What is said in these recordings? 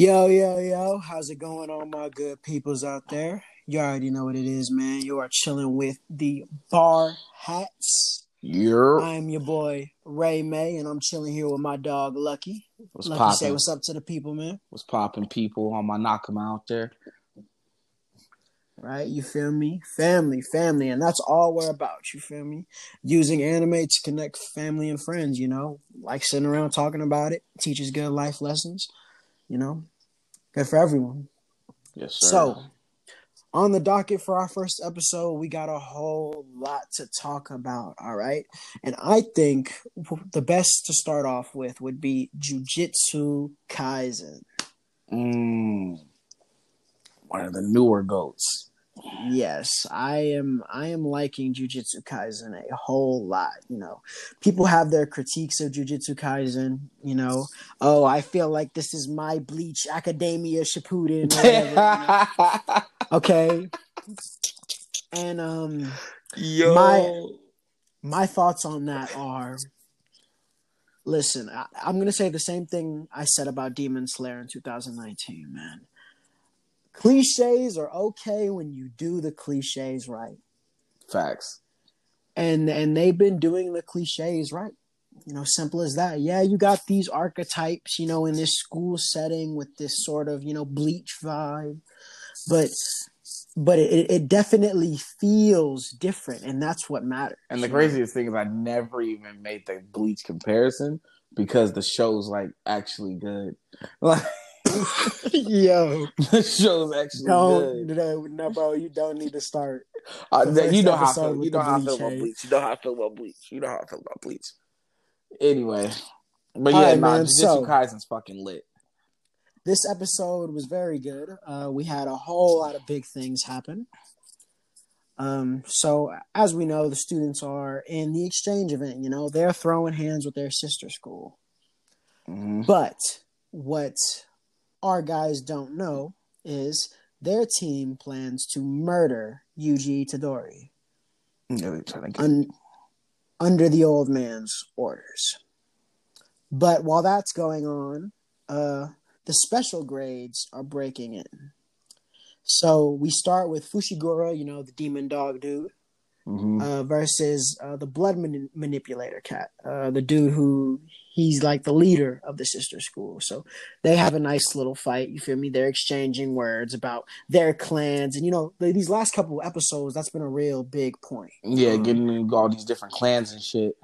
Yo, yo, yo, how's it going on, my good peoples out there? You already know what it is, man. You are chilling with the Bar Hats. You're I'm your boy, RayMay, and I'm chilling here with my dog, Lucky. what's Lucky, say what's up to the people, man. What's popping, people? On my knock 'em out there. Right? You feel me? Family, family, and that's all we're about, you feel me? Using anime to connect family and friends, you know? Like sitting around talking about it, teaches good life lessons, you know? Good for everyone. Yes, sir. So, on the docket for our first episode, we got a whole lot to talk about. All right. And I think the best to start off with would be Jujutsu Kaisen. mm, one of the newer goats. Yes, I am I am liking Jujutsu Kaisen a whole lot, you know. People have their critiques of Jujutsu Kaisen, you know. Oh, I feel like this is my Bleach Academia Shippuden. whatever, you know. Okay. And um Yo, My- my thoughts on that are listen I, i'm going to say the same thing i said about demon slayer in 2019 man cliches are okay when you do the cliches right facts. and and they've been doing the cliches right you know simple as that yeah you got these archetypes you know in this school setting with this sort of you know bleach vibe but but it, it definitely feels different and that's what matters And the know? craziest thing is, I never even made the Bleach comparison because the show's like actually good. Like yo the show's actually Don't good. no, no, bro. You don't need to start. Uh, you know how I feel. You know how I feel about. Bleach. You know how I feel about Bleach. You know how I feel about Bleach. Anyway, but All yeah, right, nah, Jujutsu so- Kaisen's fucking lit. This episode was very good. Uh, we had a whole lot of big things happen. Um, so as we know, the students are in the exchange event. You know, they're throwing hands with their sister school. Mhm. But what our guys don't know is their team plans to murder Yuji Itadori. Trying un- under the old man's orders. But while that's going on, uh, the special grades are breaking in. So we start with Fushiguro, you know, the demon dog dude, Mhm. uh, versus uh, the blood mani- manipulator cat, uh, the dude who he's like the leader of the sister school. So they have a nice little fight. You feel me? They're exchanging words about their clans, and you know, the- these last couple of episodes, that's been a real big point. Yeah, Um, getting all these different clans and shit.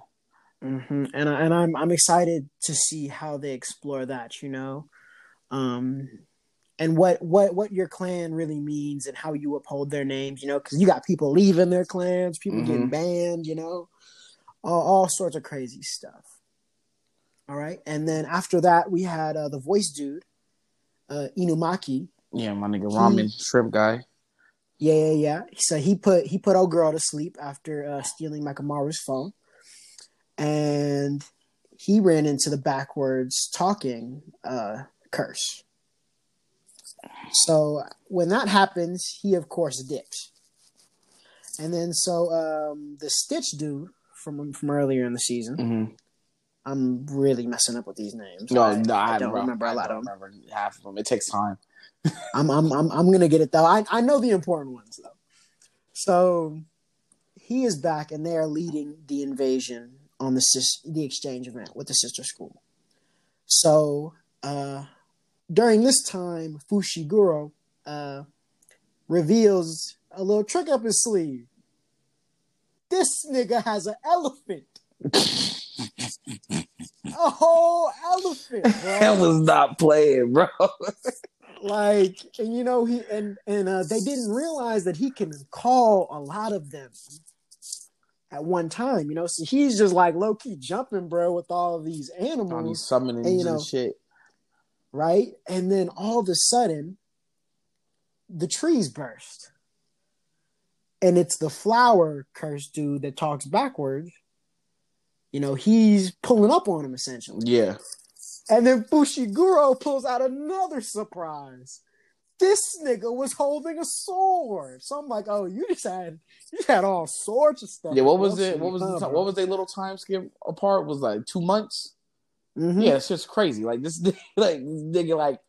hmm And I, and I'm I'm excited to see how they explore that. You know, um, and what what what your clan really means and how you uphold their names. You know, because you got people leaving their clans, people getting Mhm. banned. You know, all, all sorts of crazy stuff. All right, and then after that we had uh, the voice dude, uh, Inumaki. Yeah, my nigga ramen shrimp guy. Yeah, yeah, yeah. So he put he put old girl to sleep after uh, stealing Mechamaru's phone, and he ran into the backwards talking uh, curse. So when that happens, he of course dips. And then so um, the Stitch dude from from earlier in the season. Mm-hmm. I'm really messing up with these names. No, I, no, I, I don't bro, remember a I lot don't of them. remember half of them. It takes time. I'm I'm I'm I'm gonna get it though. I I know the important ones though. So he is back, and they are leading the invasion on the sis the exchange event with the sister school. So uh, during this time, Fushiguro uh, reveals a little trick up his sleeve. This nigga has an elephant. a whole elephant, bro. I was not playing, bro. like and you know he and and uh, they didn't realize that he can call a lot of them at one time you know? So he's just like low-key jumping bro with all of these On these animals summonings And, you know, and shit. right? And then all of a sudden the trees burst. And it's the flower curse dude that talks backwards you know he's pulling up on him essentially Yeah. And then Fushiguro pulls out another surprise. This nigga was holding a sword. So I'm like, oh, you just had you had all sorts of stuff. Yeah, what was it? What was the time, what was their little time skip apart? Was like two months. Mhm. Yeah, it's just crazy. Like this, like this nigga, like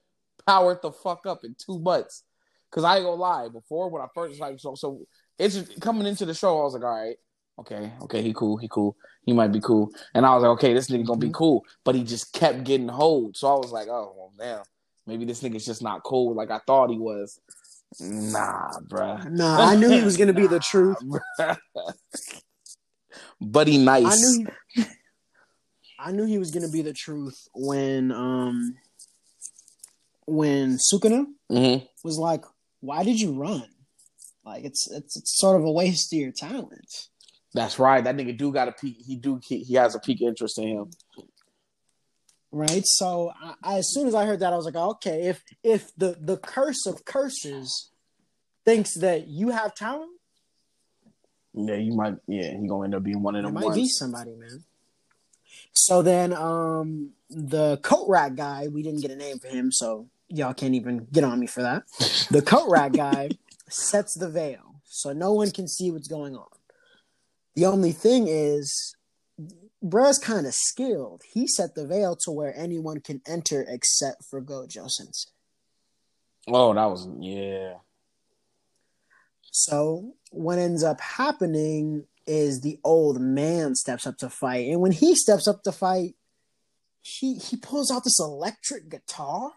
powered the fuck up in two months. Cause I ain't gonna lie, before when I first like so so it's coming into the show, I was like, all right, okay, okay, he cool, he cool, he might be cool, and I was like, okay, this nigga gonna be Mm-hmm. cool, but he just kept getting hold, so I was like, oh well, damn, maybe this nigga's just not cool like I thought he was. Nah, bruh. Nah, I knew he was gonna be the truth. Buddy nice. I knew he, I knew he was gonna be the truth when um when Sukuna Mhm. was like, "Why did you run? Like it's it's, it's sort of a waste of your talent." That's right. That nigga do got a peak. He do. He, he has a peak interest in him. right? So I, I, as soon as I heard that, I was like, okay, if if the the curse of curses thinks that you have talent, Yeah, you might. Yeah, he gonna end up being one of them might ones. be somebody, man. So then, um, the coat rack guy, we didn't get a name for him, so y'all can't even get on me for that. The coat rack guy sets the veil, so no one can see what's going on. The only thing is, Bruh's kind of skilled. He set the veil to where anyone can enter except for Gojo Sensei. Oh, that was yeah. So what ends up happening is the old man steps up to fight, and when he steps up to fight, he he pulls out this electric guitar.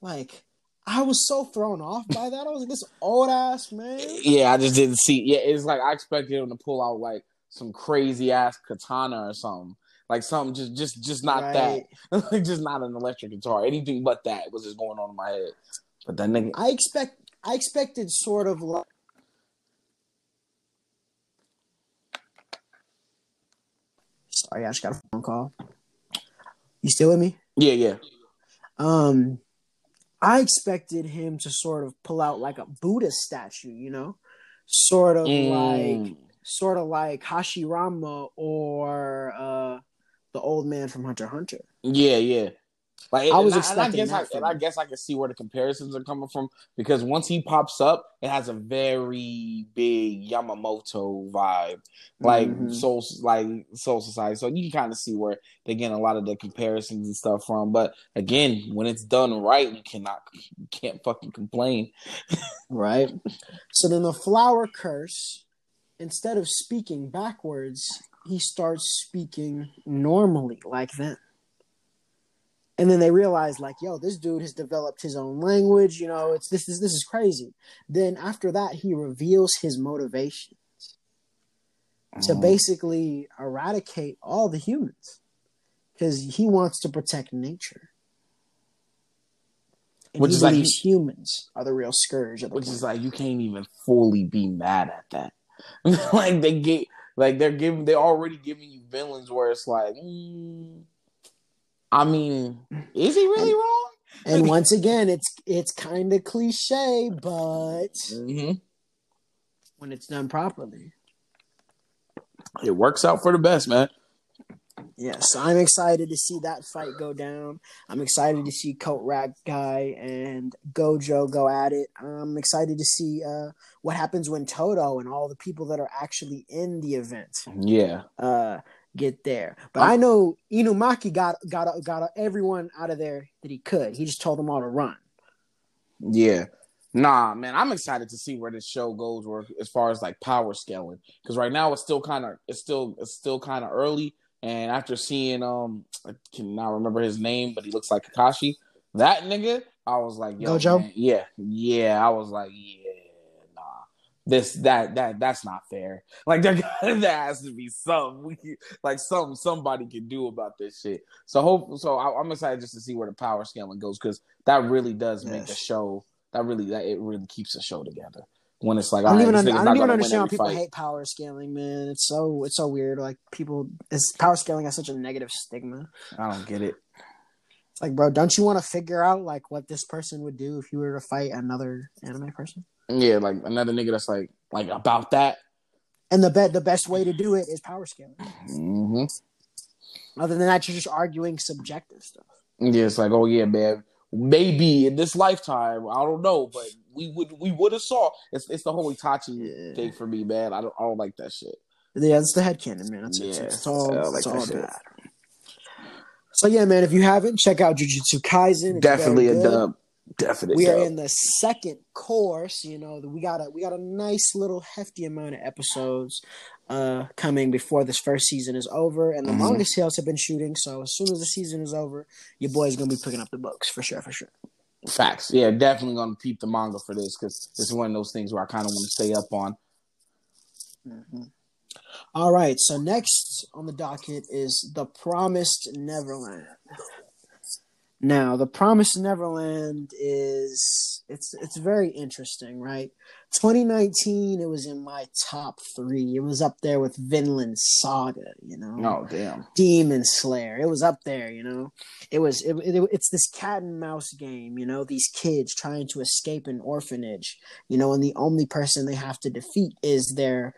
Like I was so thrown off by that. I was like, this old ass man. Yeah, I just didn't see. Yeah, it's like I expected him to pull out like some crazy ass katana or something. Like something just just just not Right. that. like just not an electric guitar. Anything but that was just going on in my head. But that nigga I expect I expected sort of like Sorry, I just got a phone call. You still with me? Yeah, yeah. Um, I expected him to sort of pull out like a Buddha statue, you know, sort of like, Mm. sort of like Hashirama or uh, the old man from Hunter Hunter. Yeah, yeah. Like I was and and I expecting guess I, and I guess I can see where the comparisons are coming from because once he pops up, it has a very big Yamamoto vibe, like Mhm. Soul, like Soul Society. So you can kind of see where they get a lot of the comparisons and stuff from. But again, when it's done right, you cannot, you can't fucking complain. Right. So then the flower curse, instead of speaking backwards, he starts speaking normally like them. And then they realize, like, yo, this dude has developed his own language. You know, it's this is this is crazy. Then after that, he reveals his motivation to Mhm. basically eradicate all the humans because he wants to protect nature. And Which is like- believes humans are the real scourge of the which planet. is like you can't even fully be mad at that. like they get, like they're giving, they're already giving you villains where it's like, mm, I mean, is he really wrong? And once again, it's it's kind of cliche, but Mm-hmm. when it's done properly, It works out for the best, man. yes, I'm excited to see that fight go down. I'm excited to see Coat Rack Guy and Gojo go at it. I'm excited to see uh, what happens when Todo and all the people that are actually in the event Yeah, uh, get there. But I'm- know Inumaki got got got everyone out of there that he could. He just told them all to run. yeah. Nah, man, I'm excited to see where this show goes, where as far as like power scaling, because right now it's still kind of, it's still, it's still kind of early. And after seeing, um, I cannot remember his name, but he looks like Kakashi. That nigga, I was like, yo, Gojo? man, yeah, yeah. I was like, yeah, nah, this, that, that, that's not fair. Like there, there has to be something we, like something somebody can do about this shit. So hope, so I, I'm excited just to see where the power scaling goes because that really does make the Yes. show. That really, that it really keeps the show together. When it's like, I don't even, under, I don't even understand why people fight. hate power scaling, man. It's so it's so weird. Like people, is power scaling has such a negative stigma. I don't get it. It's like, bro, don't you want to figure out like what this person would do if you were to fight another anime person? Yeah, like another nigga that's like like about that. And the bet the best way to do it is power scaling. Mm-hmm. Other than that, you're just arguing subjective stuff. Yeah, it's like, oh yeah, man. Maybe in this lifetime, I don't know, but we would we would have saw. It's it's the whole Itachi Yeah. thing for me, man. I don't I don't like that shit. Yeah, it's the head canon, man. That's it. Yeah, It's all, like it's all bad. So yeah, man, if you haven't, check out Jujutsu Kaisen. It's Definitely a dub. Definitely. We are in the second course. You know, we got a we got a nice little hefty amount of episodes uh coming before this first season is over, and the Mhm. manga sales have been shooting. So as soon as the season is over, your boy's gonna be picking up the books for sure, for sure. Facts. Yeah, definitely gonna peep the manga for this because this is one of those things where I kind of want to stay up on. All right, so next on the docket is The Promised Neverland. Now, The Promised Neverland is it's it's very interesting, right? 2019, it was in my top three. It was up there with Vinland Saga, you know. Oh damn. Demon Slayer. It was up there, you know. It was it, it, it's this cat and mouse game, you know, these kids trying to escape an orphanage, you know, and the only person they have to defeat is their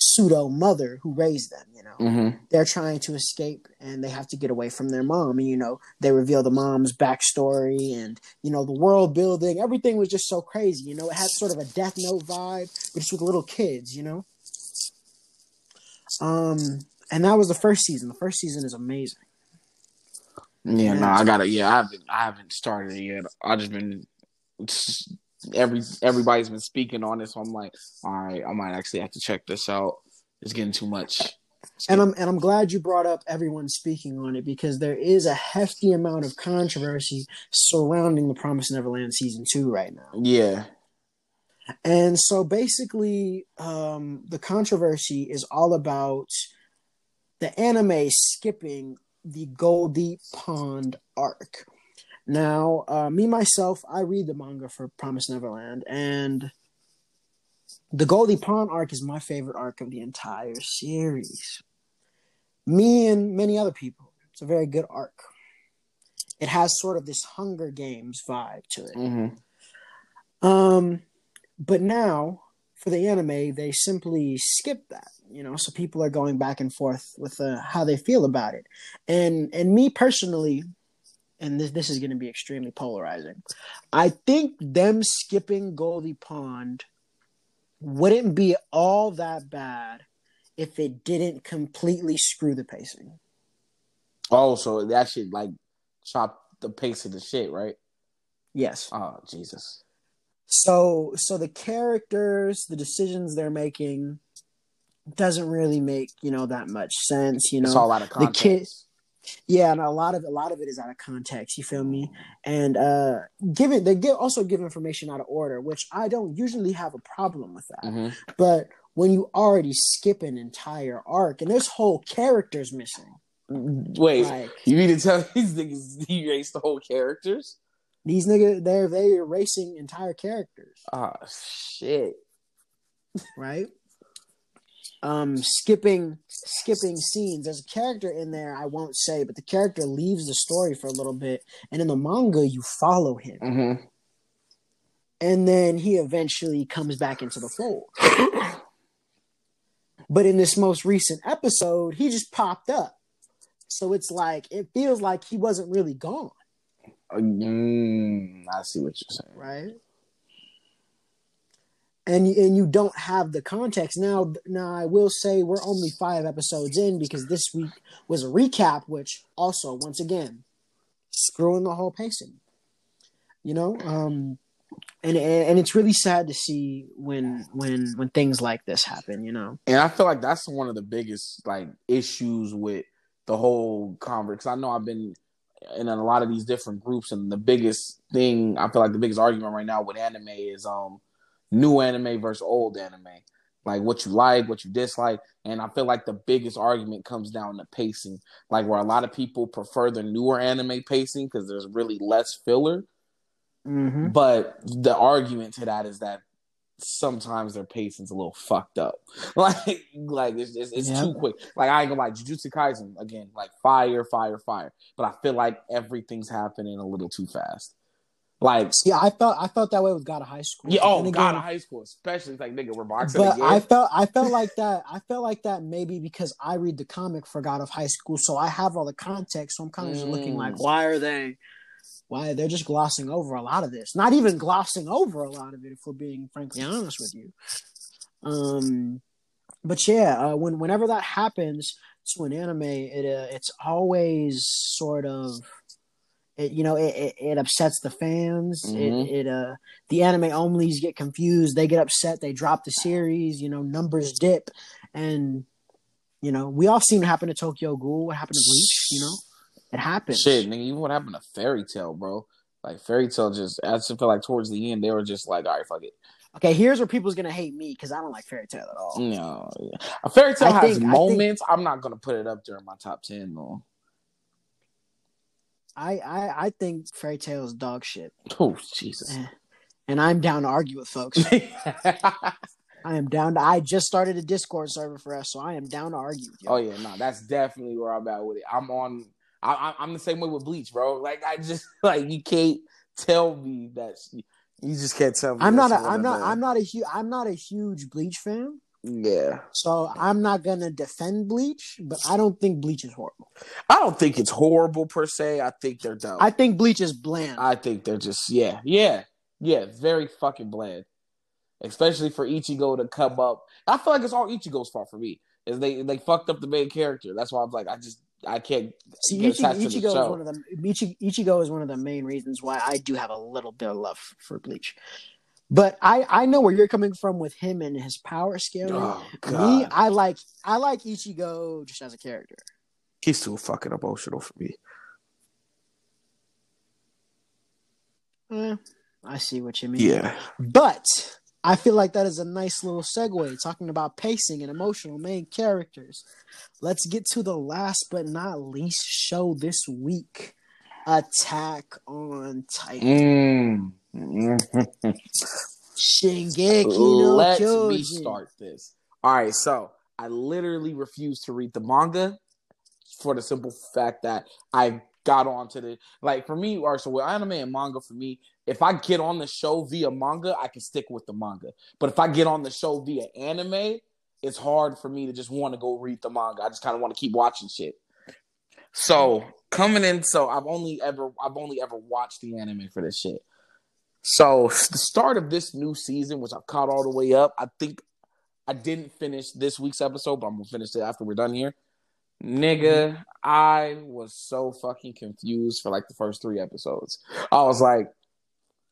pseudo mother who raised them, you know. Mm-hmm. They're trying to escape and they have to get away from their mom and you know, they reveal the mom's backstory and you know, the world building, everything was just so crazy, you know. It had sort of a death note vibe, but just with little kids, you know. Um and that was the first season. The first season is amazing. Yeah, no, I gotta. Yeah, I haven't. I haven't started it yet. I just been every everybody's been speaking on it, So I'm like, all right, I might actually have to check this out. It's getting too much. And I'm and I'm glad you brought up everyone speaking on it because there is a hefty amount of controversy surrounding the Promised Neverland season two right now. Yeah. And so basically, um, the controversy is all about the anime skipping the Goldie Pond arc. Now, uh, me myself, I read the manga for Promise Neverland, and the Goldie Pond arc is my favorite arc of the entire series. Me and many other people. It's a very good arc. It has sort of this Hunger Games vibe to it. Mm-hmm. Um, but now for the anime, they simply skip that, you know. So people are going back and forth with uh, how they feel about it, and and me personally, and this this is going to be extremely polarizing. I think them skipping Goldie Pond wouldn't be all that bad if it didn't completely screw the pacing. Oh, so that should like chop the pace of the shit, right? Yes. Oh, Jesus. So so the characters, the decisions they're making doesn't really make, you know, that much sense, you know. it's all out of the context. Yeah, and a lot of a lot of it is out of context, you feel me? And uh give it they give also give information out of order, which I don't usually have a problem with that. Mhm. But when you already skip an entire arc and there's whole characters missing. Wait, Like you mean to tell these niggas he erased the whole characters? these niggas they're they're erasing entire characters. Oh shit. right? Um, skipping skipping scenes. There's a character in there I won't say, but the character leaves the story for a little bit, and in the manga you follow him, Mm-hmm. and then he eventually comes back into the fold. But in this most recent episode, he just popped up, so it's like it feels like he wasn't really gone, Mm, I see what you're saying. right? And and you don't have the context now. Now I will say we're only five episodes in because this week was a recap, which also once again screwing the whole pacing. You know, um, and and it's really sad to see when when when things like this happen. You know, And I feel like that's one of the biggest like issues with the whole conversation. I know I've been in a lot of these different groups, and the biggest thing I feel like the biggest argument right now with anime is um new anime versus old anime. Like what you like, what you dislike, and I feel like the biggest argument comes down to pacing. Like where a lot of people prefer the newer anime pacing because there's really less filler. mm-hmm. But the argument to that is that sometimes their pacing's a little fucked up. Like, like it's it's, it's Yeah. too quick. Like I ain't gonna lie, Jujutsu Kaisen again, like fire, fire, fire. But I feel like everything's happening a little too fast. Like, yeah, I felt I felt that way with God of High School. yeah, oh then god, of high school, especially like nigga, we're boxing but again. I felt I felt like that. I felt like that maybe because I read the comic for God of High School, so I have all the context. So I'm kind of just looking Mm. like, why are they? Why they're just glossing over a lot of this? Not even glossing over a lot of it, if we're being frankly honest with you. Um, but yeah, uh, when whenever that happens, to an anime, it uh, it's always sort of it, you know it, it, it upsets the fans. Mhm. It it uh the anime onlys get confused. They get upset. They drop the series. You know numbers dip, and you know we all seen what happened to Tokyo Ghoul. What happened to Bleach? You know it happens. Shit, nigga, even what happened to Fairy Tail, bro? Like Fairy Tail, just I just feel like towards the end they were just like, all right, fuck it. Okay, here's where people's gonna hate me because I don't like Fairy Tail at all. No, a Fairy Tail I has think- I think- moments. I'm not gonna put it up during my top ten though. I I, I think Fairy Tail is dog shit, Oh Jesus. Eh. and I'm down to argue with folks. I am down to. I just started a Discord server for us, so I am down to argue with you. oh yeah, no, that's definitely where I'm at with it. I'm on. I, I, I'm the same way with Bleach, bro. Like I just like you can't tell me that you just can't tell me. I'm not. A, I'm not. doing. I'm not a huge. I'm not a huge Bleach fan, Yeah, so I'm not gonna defend Bleach. But I don't think Bleach is horrible. I don't think it's horrible per se. I think they're dumb. I think Bleach is bland. I think they're just yeah, yeah, yeah, very fucking bland. Especially for Ichigo to come up. I feel like it's all Ichigo's fault for me. Is they they fucked up the main character. That's why I'm like I just I can't See, get Ichi, attached to the Ichigo is one of the Ichi, Ichigo is one of the main reasons why I do have a little bit of love for Bleach. But I I know where you're coming from with him and his power scaling. Oh Me, I like I like Ichigo just as a character. he's too fucking emotional for me. Eh, I see what you mean. Yeah, But I feel like that is a nice little segue talking about pacing and emotional main characters. Let's get to the last but not least show this week Attack on Titan. mm. Shingeki no Let Kyojin. me start this. All right, so I literally refuse to read the manga for the simple fact that I got onto the like for me, or so with anime and manga for me, if I get on the show via manga, I can stick with the manga. But if I get on the show via anime, it's hard for me to just want to go read the manga. I just kind of want to keep watching shit. So coming in, so I've only ever I've only ever watched the anime for this shit. So the start of this new season, which I've caught all the way up, I think I didn't finish this week's episode, but I'm gonna finish it after we're done here. Nigga, mm-hmm. I was so fucking confused for like the first three episodes. I was like,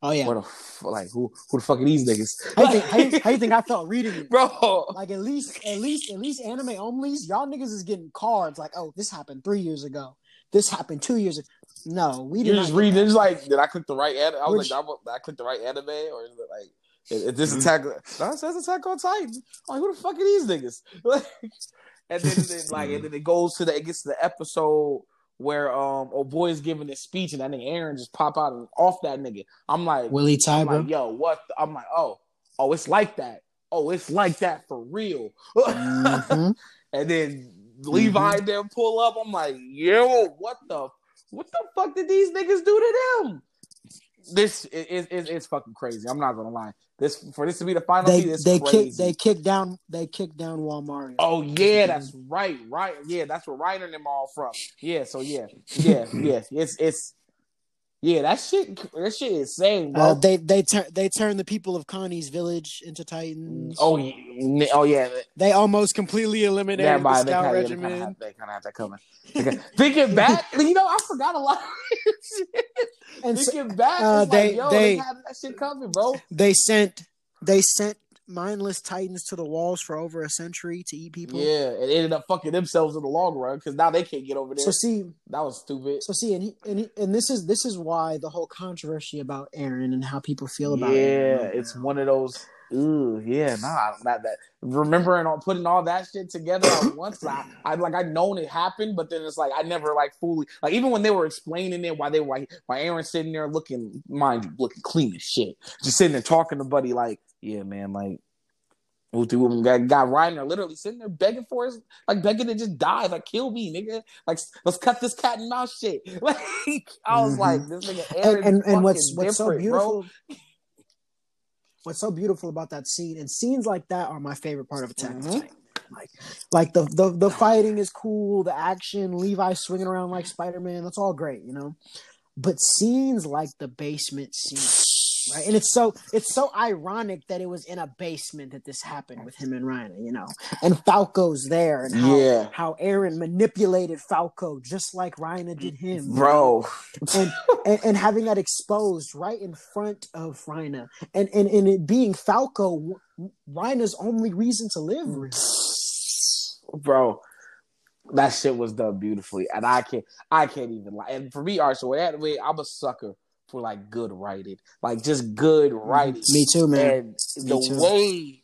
Oh yeah. "What the f- like who who the fuck are these niggas?" How you, think, how, you, how you think I felt reading it? bro? Like at least, at least, at least, anime onlys, y'all niggas is getting cards. Like, oh, this happened three years ago. This happened two years ago. No, we did You're not. just reading. It's like, did I click the right anime? I was Which- like, did I click the right anime, or is it like, is, is this attack? No, it says Attack on Titan. I'm like, who the fuck are these niggas? and then, then like, and then it goes to the, it gets to the episode where um, oh boy is giving this speech, and that nigga Eren just pop out and off that nigga. I'm like, Willie I'm like, yo, what? the- I'm like, oh, oh, it's like that. Oh, it's like that for real. Mhm. and then Levi mm-hmm. them pull up. I'm like, yo, what the, what the fuck did these niggas do to them? This is is it's fucking crazy. I'm not gonna lie. This for this to be the final They they crazy. kick they kick down they kick down Walmart. Oh yeah, that's right, right. Yeah, that's where Ryder and them all from. Yeah, so yeah, yeah, yeah. It's it's yeah. That shit, that shit is insane, bro. Uh, they they turn they turn the people of Connie's village into Titans. oh yeah, oh yeah. They almost completely eliminated Yeah, the scout kind of regiment. have, they kind of have that coming. Thinking back, you know, I forgot a lot. Of shit. And so, Thinking back, uh, they- like, yo, they- they, had that shit coming, bro. they sent they sent mindless Titans to the walls for over a century to eat people. Yeah, and ended up fucking themselves in the long run because now they can't get over there. So see, that was stupid. so see, and he, and he, and this is this is why the whole controversy about Eren and how people feel about it. yeah, Eren right it's one of those. Ooh, yeah, nah, not that. Remembering all putting all that shit together at once, I, I like I known it happened, but then it's like I never like fully like even when they were explaining it, why they were like why Eren's sitting there looking, mind you, looking clean as shit, just sitting there talking to Buddy like, yeah, man, like. we Got, got Reiner literally sitting there begging for his, like begging to just die, like kill me, nigga. Like let's cut this cat and mouse shit. Like I was Mhm. like, this nigga and Eren and, and what's what's so different, bro. beautiful what's so beautiful about that scene and scenes like that are my favorite part of Attack Mhm. Titan. Like, like the, the the fighting is cool, the action, Levi swinging around like Spider Man, that's all great, you know. But scenes like the basement scene, right? And it's so it's so ironic that it was in a basement that this happened with him and Reiner, you know. And Falco's there, and how Yeah. how Eren manipulated Falco just like Reiner did him, Bro. and, and and having that exposed right in front of Reiner, and and and it being Falco, Reiner's only reason to live. really. Bro. That shit was done beautifully. And I can't I can't even lie. And for me, Arsenal, that way I'm a sucker for like good writing. Like just good writing. Me too, man. And Me the too. way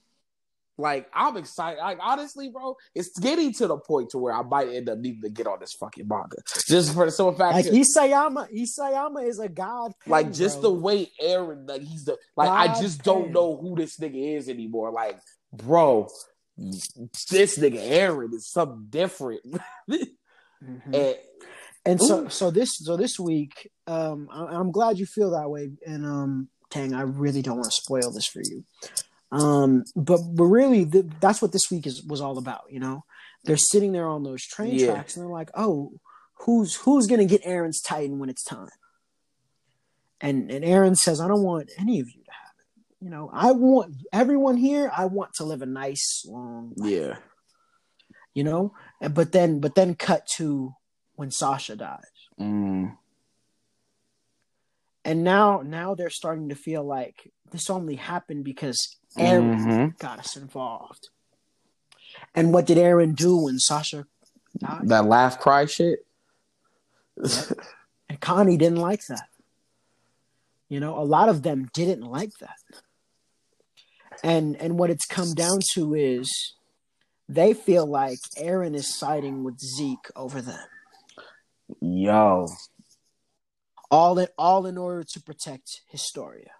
like I'm excited. Like honestly, bro, it's getting to the point to where I might end up needing to get on this fucking manga. Just for the simple fact Like Isayama, Isayama is a god. pen, like just bro. the way Eren, like he's the like I God just don't know who this nigga is anymore. Like, bro, this nigga Eren is something different. Mhm. and And so, Ooh. so this, so this week, um, I, I'm glad you feel that way. And um, Tang, I really don't want to spoil this for you. Um, but but really, th- that's what this week is was all about. You know, they're sitting there on those train Yeah. tracks, and they're like, "Oh, who's who's gonna get Eren's Titan when it's time?" And and Eren says, "I don't want any of you to have it. You know, I want everyone here. I want to live a nice long life." yeah, You know, And- but then but then cut to when Sasha dies. mm, and now now they're starting to feel like this only happened because Eren Mhm. got us involved. And what did Eren do when Sasha died? that laugh cry shit. And Connie didn't like that. You know, a lot of them didn't like that. And and what it's come down to is they feel like Eren is siding with Zeke over them. Yo, All in all in order to protect Historia.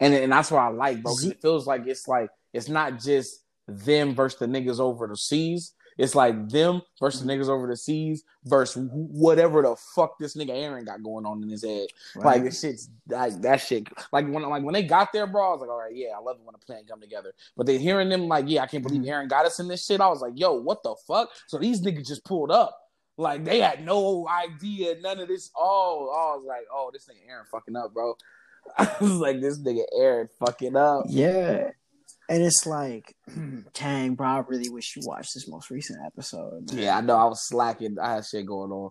and and that's what I like, bro. it feels like it's like it's not just them versus the niggas over the seas. It's like them versus the niggas over the seas versus whatever the fuck this nigga Eren got going on in his head. Like this shit's like that shit. Like when like when they got there, bro, I was like, all right, yeah, I love it when a plan come together. But then hearing them like, yeah, I can't believe mm-hmm. Eren got us in this shit. I was like, yo, what the fuck? So these niggas just pulled up. Like they had no idea, none of this. Oh, I was like, oh, this nigga Eren fucking up, bro. I was like, this nigga Eren fucking up. Yeah. And it's like, dang, bro, I really wish you watched this most recent episode. Yeah, I know. I was slacking. I had shit going on.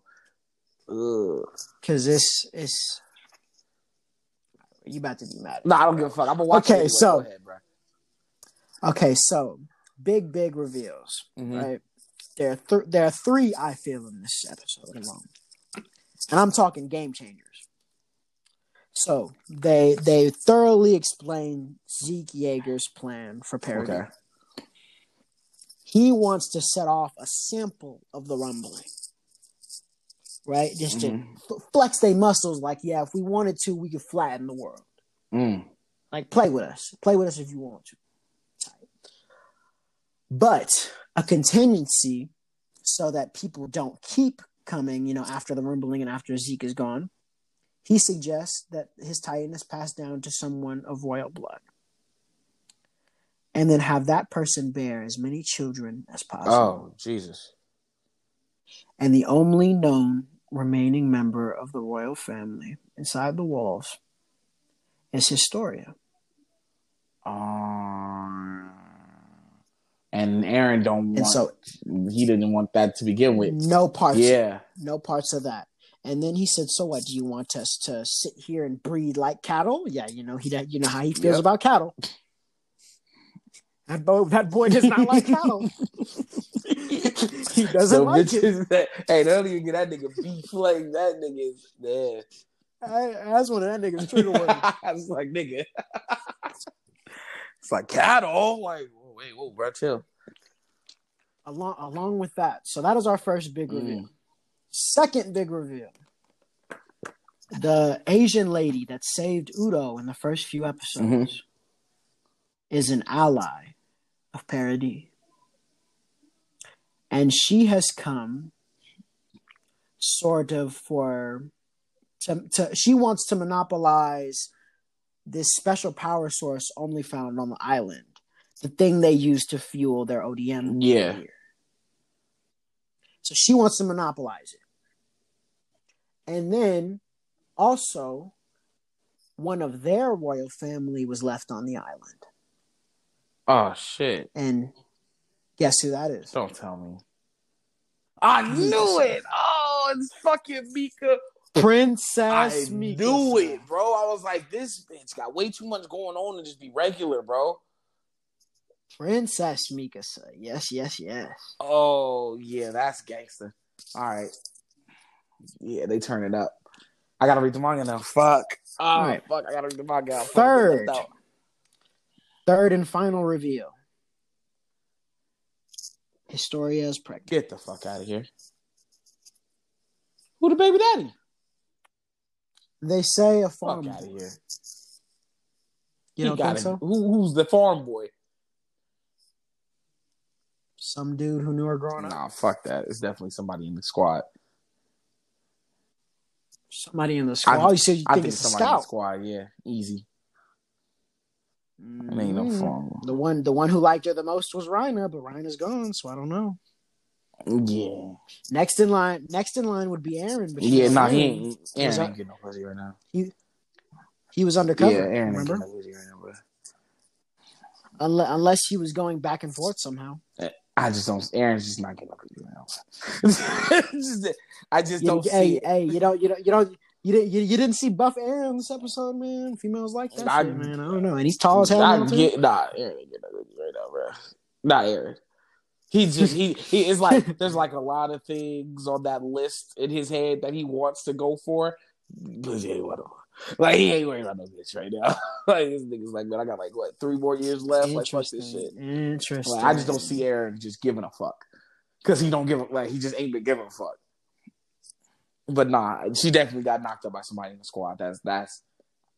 Ugh. Because this is. You about to be mad. No, I don't give a fuck. I'm gonna watch. it Okay, anyway. so- ahead. Okay, so big, big reveals, Mhm. right? There are, th- there are three, I feel, in this episode alone. And I'm talking game changers. So they they thoroughly explain Zeke Yeager's plan for Paradis. Okay. he wants to set off a sample of the rumbling, right? Just Mhm. to flex their muscles. Like, yeah, if we wanted to, we could flatten the world. Mm. Like, play with us. Play with us if you want to. But a contingency so that people don't keep coming, you know, after the rumbling and after Zeke is gone. He suggests that his titan is passed down to someone of royal blood. And then have that person bear as many children as possible. Oh Jesus. and the only known remaining member of the royal family inside the walls is Historia. Um, and Eren don't want. And so he didn't want that to begin with. no parts Yeah. no parts of that. And then he said, "So what? Do you want us to sit here and breed like cattle? Yeah, you know he that you know how he feels Yep. about cattle. That boy, that boy does not like cattle. he doesn't So like it. bitches that hey, don't even get that nigga beef like that nigga is yeah. I- That's one of that nigga's trigger words. it's like nigga. it's like cattle. Like whoa, wait, whoa, bro, chill. along along with that. So that is our first big Mm. reveal. Second big reveal. The Asian lady that saved Udo in the first few episodes Mhm. is an ally of Paradis. And she has come sort of for to, to she wants to monopolize this special power source only found on the island. The thing they use to fuel their ODM Yeah. gear. So she wants to monopolize it. And then also one of their royal family was left on the island. Oh shit! And guess who that is? Don't tell me. I knew it. Oh, it's fucking Mika. Princess I Mikasa. knew it, bro. I was like, this bitch got way too much going on to just be regular, bro. Princess Mikasa. Yes, yes, yes. Oh yeah, that's gangster. All right. Yeah, they turn it up. I gotta read the manga now. Fuck. Oh, All right. fuck. I gotta read the manga. Fuck, Third. Third and final reveal. Historia is pregnant. Get the fuck out of here. Who the baby daddy? They say a Fuck farm. out of here. You don't gotta, think so? Who, who's the farm boy? Some dude who knew her growing up. Nah, fuck that. It's definitely somebody in the squad. Somebody in the squad. you said you I think, think it's somebody in the squad. Yeah, easy. It ain't no Mm. boy. The one, the one who liked her the most was Reiner, but Reiner's gone, so I don't know. Yeah, Next in line, next in line would be Eren. But yeah. Nah, he ain't. Eren Was ain't getting no pussy right now. He he was undercover. yeah, Eren ain't remember? getting no pussy right now, bro. Unless, unless he was going back and forth somehow. I just don't. Eren's just not getting. Just- I just don't hey, see it. hey, you don't, you don't, you don't. You didn't, you, you didn't see Buff Eren this episode, man. Females like that I- shit, man. I don't know, and he's tall as hell get, nah, Eren ain't getting pussy right now, bro. Not Eren. He's just he he is like there's like a lot of things on that list in his head that he wants to go for, but he ain't. Like he ain't worried about no bitch right now. like this nigga's like, man, I got like what three more years left. Like fuck this shit. Interesting. Like, I just don't see Eren just giving a fuck because he don't give a like he just ain't been giving a fuck. But nah, she definitely got knocked up by somebody in the squad. That's that's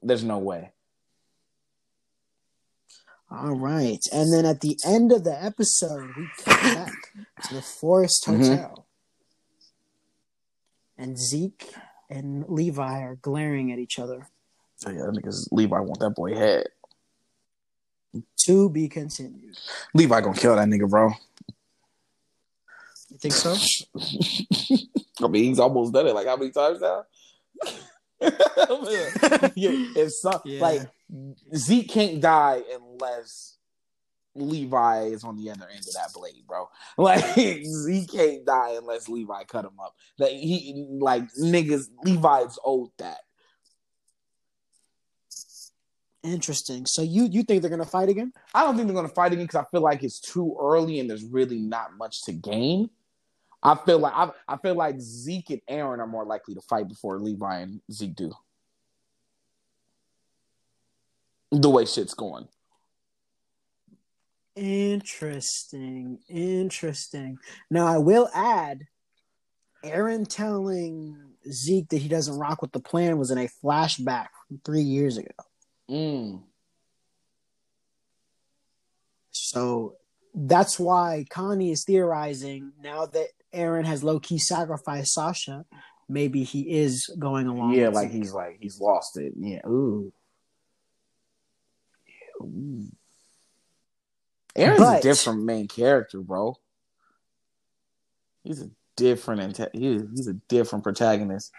there's no way. All right, and then at the end of the episode, we come back to the Forest Mhm. Hotel, and Zeke and Levi are glaring at each other. So yeah, niggas Levi want that boy head. To be continued. Levi gonna kill that nigga, bro. You think so? I mean, he's almost done it. Like how many times now? yeah, if some Yeah. like Zeke can't die unless Levi is on the other end of that blade, bro. Like Zeke can't die unless Levi cut him up. That he like niggas Levi's owed that. Interesting. So you you think they're gonna fight again? I don't think they're gonna fight again because I feel like it's too early and there's really not much to gain. I feel like I, I feel like Zeke and Eren are more likely to fight before Levi and Zeke do. The way shit's going. Interesting. Interesting. Now I will add Eren telling Zeke that he doesn't rock with the plan was in a flashback from three years ago. Mm. So that's why Connie is theorizing now that Eren has low key sacrificed Sasha, maybe he is going along. Yeah, with like Zeke. he's like he's lost it. Yeah. Ooh. Ooh. Eren's But- a different main character, bro. He's a different he's a different protagonist.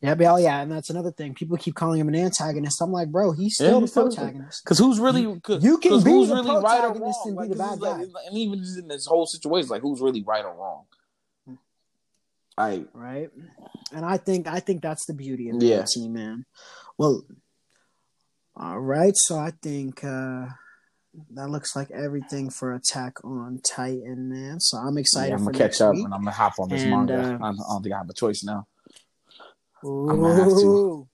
Yeah, but oh yeah, and that's another thing. People keep calling him an antagonist. I'm like, bro, he's Yeah, still he's the protagonist. Because who's really cause, you can be who's the really right or protagonist wrong? and be Like, the 'cause bad it's like- guy. and even just in this whole situation, like who's really right or wrong? Like right? And I think I think that's the beauty of Yeah. the team, man. Well, all right. So I think uh that looks like everything for Attack on Titan, man. So I'm excited. yeah, I'm for gonna catch up week. and I'm gonna hop on this And, manga. uh, I, don't, think I have a choice now. Ooh. gonna have to.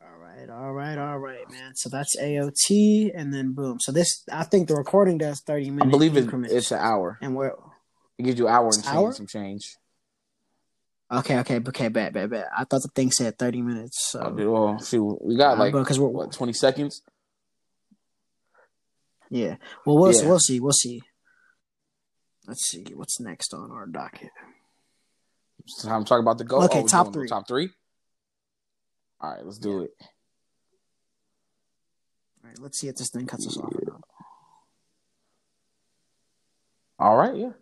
All right, all right, all right, man. So that's AOT, and then boom. So this, I think the recording does thirty minutes. I believe it, increments. it's an hour. and we're It gives you an hour and change, hour? some change. okay, okay, okay, bad, bad, bad. I thought the thing said thirty minutes. So Okay, well, shoot, we got like because we're what twenty seconds. Yeah. Well, we'll see, Yeah. we'll see, we'll see. Let's see what's next on our docket. It's time to talk about the goal. Okay, oh, we're top three. Top three. All right, let's do Yeah. it. All right, let's see if this thing cuts us off. or. All right, yeah.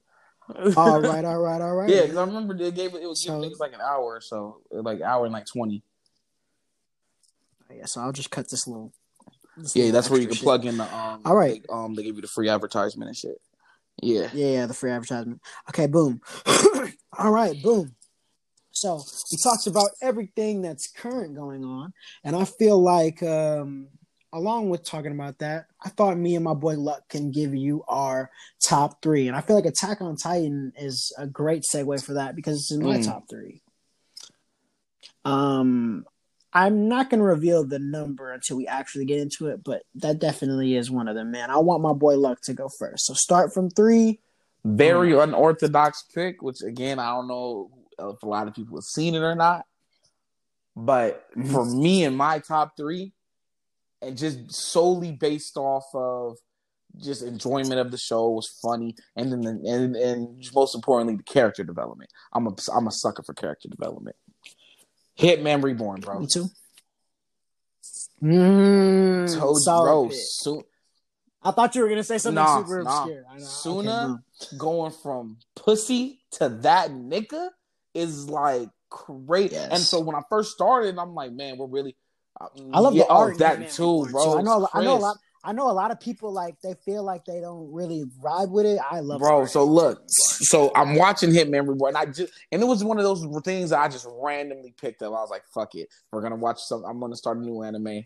all right, all right, all right. Yeah, because I remember they gave it. It was So- giving niggas like an hour or so, like hour and like twenty. Yeah, so I'll just cut this little. Yeah, that's where you can shit. plug in the um. All right. they, um, they give you the free advertisement and shit. Yeah. Yeah, yeah, the free advertisement. Okay, boom. All right, boom. So we talked about everything that's current going on, and I feel like, um, along with talking about that, I thought me and my boy Luck can give you our top three, and I feel like Attack on Titan is a great segue for that because it's in my Mm. top three. Um, I'm not going to reveal the number until we actually get into it, but that definitely is one of them, man. I want my boy Luck to go first. So start from three. Very unorthodox pick, which again I don't know if a lot of people have seen it or not. But for me and my top three, and just solely based off of just enjoyment of the show was funny, and then the, and and most importantly the character development. I'm a I'm a sucker for character development. Hitman Reborn, bro. Me too. Mm, Told you, solid bro. pick. Su- I thought you were gonna say something Nah, super nah. obscure. I know. Tsuna Okay, no. going from pussy to that nigga is like great. Yes. And so when I first started, I'm like, man, we're really. I love yeah, the oh, art in that Hitman too, Reborn, bro. I know. I know a lot. I know a lot of people like they feel like they don't really ride with it. I love, the bro. art So look, so I'm watching Hitman Reborn, and I just and it was one of those things that I just randomly picked up. I was like, fuck it, we're gonna watch some. I'm gonna start a new anime.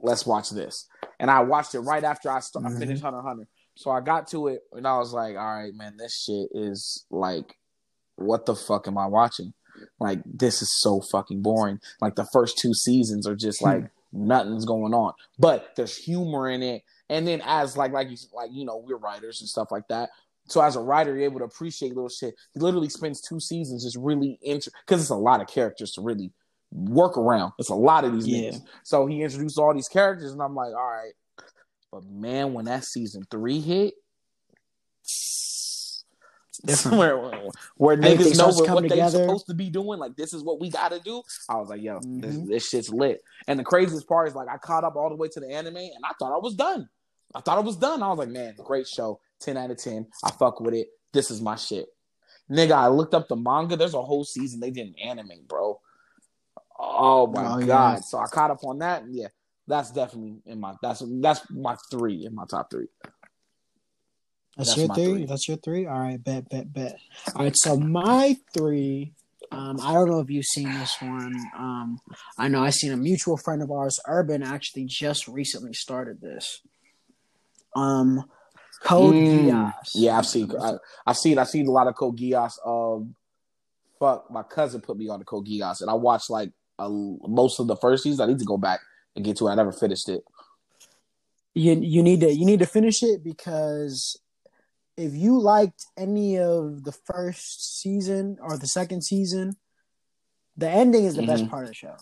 Let's watch this. And I watched it right after I start, I Mhm. finished Hunter Hunter. So I got to it, and I was like, all right, man, this shit is like, what the fuck am I watching? Like, this is so fucking boring. Like the first two seasons are just like nothing's going on, but there's humor in it. And then as like like you like you know we're writers and stuff like that. So as a writer, you're able to appreciate little shit. He literally spends two seasons just really inter because it's a lot of characters to really work around. It's a lot of these Yeah. niggas. So he introduced all these characters, and I'm like, all right. But man, when that season three hit, different. where where Everything niggas know what, what they're supposed to be doing, like this is what we got to do. I was like, yo, this, Mhm. this shit's lit. And the craziest part is like I caught up all the way to the anime, and I thought I was done. I thought I was done. I was like, man, great show, ten out of ten. I fuck with it. This is my shit, nigga. I looked up the manga. There's a whole season they didn't animate, bro. Oh my Oh, yeah. god! So I caught up on that. Yeah, that's definitely in my that's that's my three in my top three. That's, That's your three? three. That's your three. All right, bet, bet, bet. All right, so my three. Um, I don't know if you've seen this one. Um, I know I seen a mutual friend of ours, Urban, actually just recently started this. Um, Code Mm, Geass. Yeah, I've seen. I, I've seen. I've seen a lot of Code Geass. Um, fuck, my cousin put me on the Code Geass, and I watched like a, most of the first season. I need to go back and get to it. I never finished it. you you need to you need to finish it because if you liked any of the first season or the second season, the ending is the best Mhm. part of the show.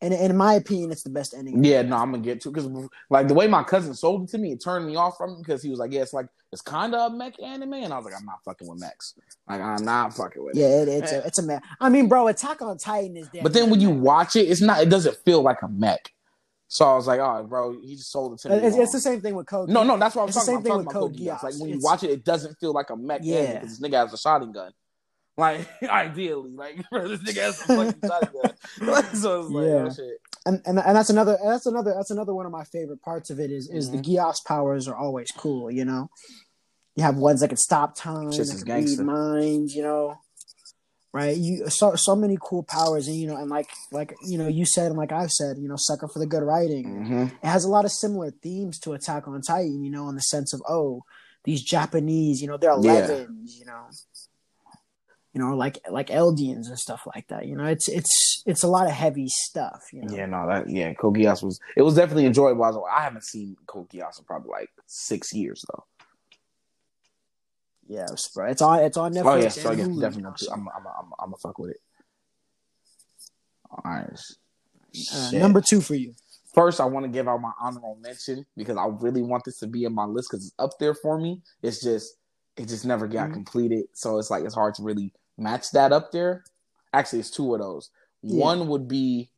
And, and in my opinion, it's the best ending. Yeah, no, I'm gonna get to because like the way my cousin sold it to me, it turned me off from it because he was like, "Yeah, it's like it's kind of a mech anime," and I was like, "I'm not fucking with mechs. Like, I'm not fucking with it." Yeah, it, it's a it's a man. I mean, bro, Attack on Titan is damn But then when you watch it, it's not. It doesn't feel like a mech. So I was like, "Oh, bro, he just sold it to me." it's, it's the same thing with Code. No, no, that's what I'm It's the talking same about. I'm thing talking with about Code Geass. Like when you It's- watch it, it doesn't feel like a mech Yeah. because this nigga has a shotgun gun. Like ideally, like bro, this nigga has a fucking shotgun. So it's like, Yeah. oh shit. and, and and that's another that's another that's another one of my favorite parts of it is is Mm-hmm. the Geass powers are always cool. You know, you have ones that can stop time, that can read minds. You know, right? You so so many cool powers, and you know, and like like you know, you said and like I've said, you know, sucker for the good writing. Mm-hmm. It has a lot of similar themes to Attack on Titan. You know, in the sense of oh, these Japanese, you know, they're Yeah. You know. You know, like like Eldians and stuff like that. You know, it's it's it's a lot of heavy stuff. You know, Yeah, no, that yeah, Geass was it was definitely enjoyable. I, was I haven't seen Geass in probably like six years though. Yeah, it's, bro. It's on. It's on Netflix. Oh yeah, so yeah, definitely. I'm I'm I'm I'm gonna fuck with it. All right. Uh, number two for you. First, I want to give out my honorable mention because I really want this to be in my list because it's up there for me. It's just it just never got Mhm. completed, so it's like it's hard to really match that up there. Actually, it's two of those. Yeah. One would be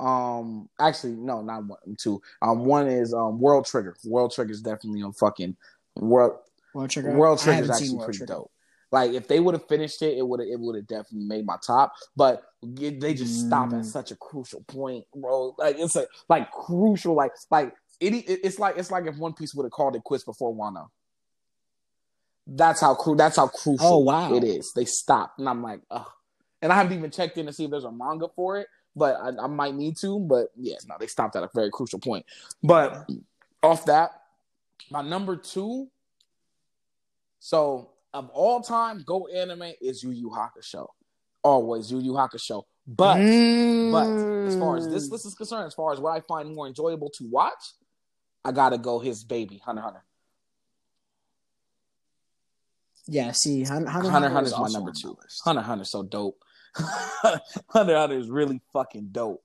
um actually no not one two um one is um world trigger world trigger is definitely on fucking world World Trigger. world trigger is actually pretty Trigger. dope Like if they would have finished it, it would have it would have definitely made my top. But they just mm. stop at mm. such a crucial point, bro. Like it's a like crucial, like like it, it's like it's like if One Piece would have called it quits before Wano. That's how cru- That's how crucial. Oh, wow. it is. They stop, and I'm like, ugh. And I haven't even checked in to see if there's a manga for it, but I, I might need to. But yeah, no, they stopped at a very crucial point. But off that, my number two. So of all time, go anime is Yu Yu Hakusho. Always Yu Yu Hakusho. But mm. but as far as this list is concerned, as far as what I find more enjoyable to watch, I gotta go his baby, Hunter Hunter. Yeah, see, Hunter Hunter, Hunter, Hunter is my number two. Hunter Hunter so dope. Hunter Hunter is really fucking dope.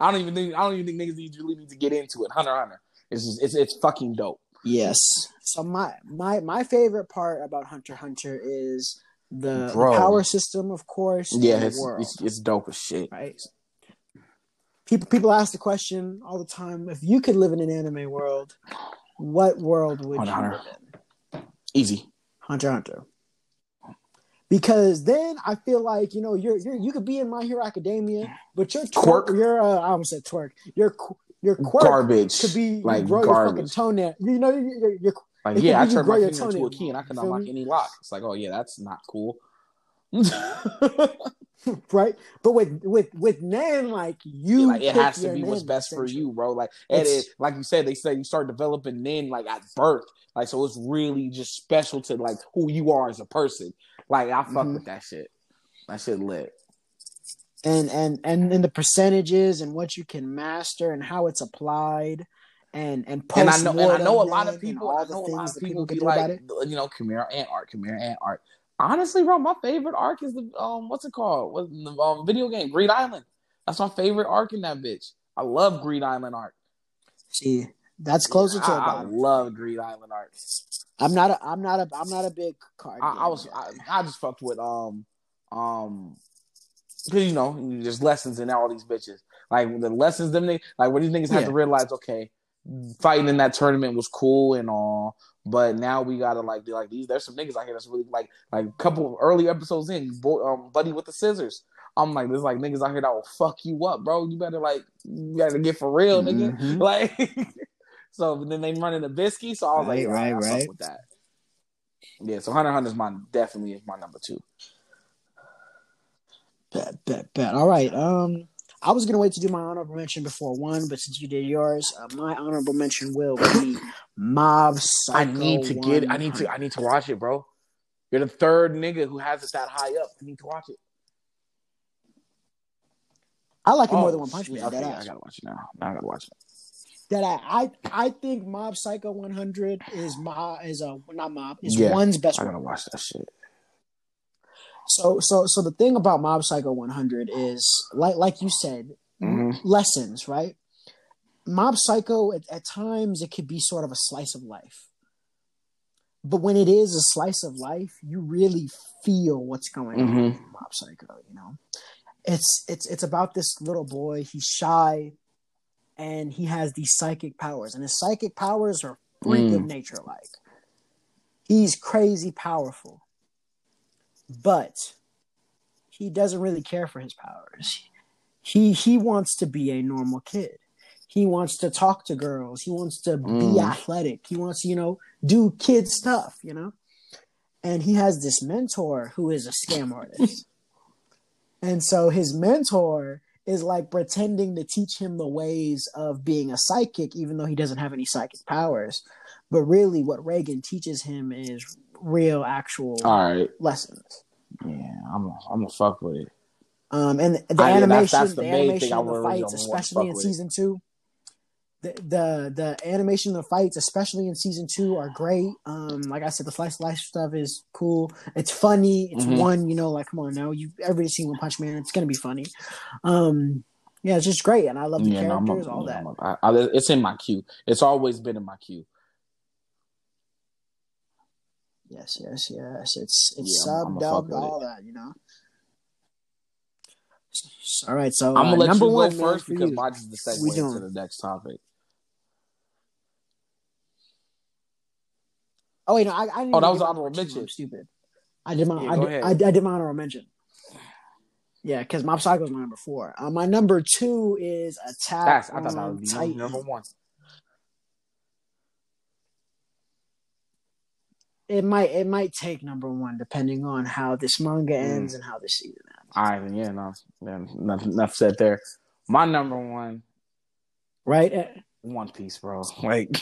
I don't even think I don't even think niggas need really need to get into it. Hunter Hunter is just, it's it's fucking dope. Yes. So my my my favorite part about Hunter Hunter is the, power system, of course. Yeah, it's, it's, it's dope as shit. Right. People people ask the question all the time: If you could live in an anime world, what world would Hunter, you live in? Easy. Hunter Hunter. Because then I feel like you know you're, you're you could be in My Hero Academia, but your twerk, your uh, I almost said twerk, your your quirk garbage could be like grow garbage. your fucking toenail. You know, your, your, like yeah, I turn my finger into a key and I can unlock me? any lock. It's like, oh yeah, that's not cool. right? But with with with Nen, like you, yeah, like it has to be what's best for you, bro. Like and it, like you said, they say you start developing Nen like at birth, like so it's really just special to like who you are as a person. Like I fuck mm-hmm. with that shit. That shit lit and and and and the percentages and what you can master and how it's applied and and and I know and I know a lot of people I know a lot of people, people be like you know Chimera Ant art Chimera Ant art. Honestly, bro, my favorite arc is the um what's it called? What the um, video game Greed Island. That's my favorite arc in that bitch. I love Greed Island art. See, that's closer to I, I love Greed Island art. I'm not a I'm not a I'm not a big card. I, I was I, I just fucked with um um because you know there's lessons in all these bitches. Like the lessons them they like where these niggas yeah. have to realize, okay, fighting in that tournament was cool and all, but now we gotta like be like these. There's some niggas out here that's really like like a couple of early episodes in, um, buddy with the scissors. I'm like, there's like niggas out here that will fuck you up, bro. You better like, you gotta get for real, nigga. Mm-hmm. Like, so then they run into Bisky. So I was right, like, right, right, right. with that. Yeah, so Hunter Hunter's my definitely is my number two. Bet, bet, bet. All right. Um, I was gonna wait to do my honorable mention before one, but since you did yours, uh, my honorable mention will be Mob Psycho. I need to get. I need to. I need to watch it, bro. You're the third nigga who has it that high up. I need to watch it. I like it oh, more than One Punch Man. Okay, I gotta watch it now. Now I gotta watch it. That I, I I think Mob Psycho 100 is my is a not Mob is yeah, one's best. I gotta watch that shit. So so so the thing about Mob Psycho 100 is like like you said, mm-hmm. lessons, right? Mob Psycho at, at times it could be sort of a slice of life. But when it is a slice of life, you really feel what's going mm-hmm. on in Mob Psycho, you know. It's it's it's about this little boy, he's shy and he has these psychic powers and his psychic powers are freak mm. of nature like. He's crazy powerful but he doesn't really care for his powers. He he wants to be a normal kid. He wants to talk to girls. He wants to mm. be athletic. He wants to, you know, do kid stuff, you know? And he has this mentor who is a scam artist. and so his mentor is like pretending to teach him the ways of being a psychic, even though he doesn't have any psychic powers. But really, what Reigen teaches him is real actual All right. lessons. Yeah, I'm a, I'm gonna fuck with it. Um, and the I, animation, that's, that's the, the animation of the fights, especially in season two, the, the the animation of the fights, especially in season two, are great. Um, like I said, the slice life stuff is cool. It's funny. It's mm-hmm. one, you know, like come on now, you everybody's seen One Punch Man. It's gonna be funny. Um, yeah, it's just great, and I love the yeah, characters, no, a, all that. I, I, it's in my queue. It's always been in my queue. Yes, yes, yes. It's it's yeah, sub dubbed all that, you know. All right, so I'm gonna uh, let number you go one, first because mine is the segue to the next topic. Oh wait, no, I, I oh that was honorable mention. Stupid. I did my Yeah, I, did. I, I did my honorable mention. Yeah, because Mob Psycho is my number four. Uh, my number two is Attack That's I thought that on would be Titan. number one. It might it might take number one depending on how this manga Mm. ends and how this season ends. All right, yeah, no, enough, enough said there. My number one, Right? Uh, One Piece, bro. Like,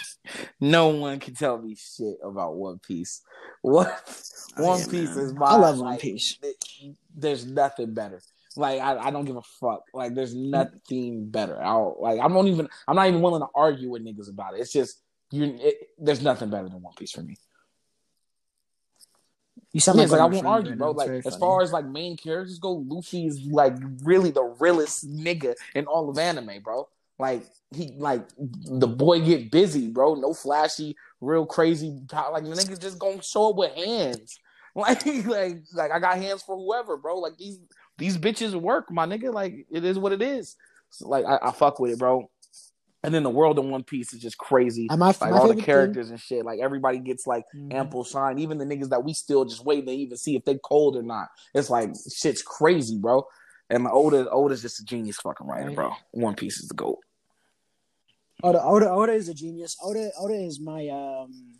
no one can tell me shit about One Piece. What Oh, One yeah, Piece man. is my. I love One like, Piece. there's nothing better. Like, I, I don't give a fuck. Like, there's nothing better. I'll like. I don't even. I'm not even willing to argue with niggas about it. It's just you. It, there's nothing better than One Piece for me. You sound Yeah, like, I won't argue, bro. now. Like as very far as like main characters go, Luffy is like really the realest nigga in all of anime, bro. Like he like the boy get busy, bro. No flashy, real crazy. Like the niggas just gonna show up with hands. Like like like I got hands for whoever, bro. Like these these bitches work, my nigga. Like it is what it is. So, like I, I fuck with it, bro. And then the world in One Piece is just crazy. My, Like my all the favorite characters and shit. Like everybody gets like thing- ample shine. Even the niggas that we still just waiting to even see if they cold or not. It's like shit's crazy, bro. And my Oda, Oda's just a genius fucking writer, bro. One Piece is the goat. Oda, Oda, Oda is a genius. Oda, Oda is my um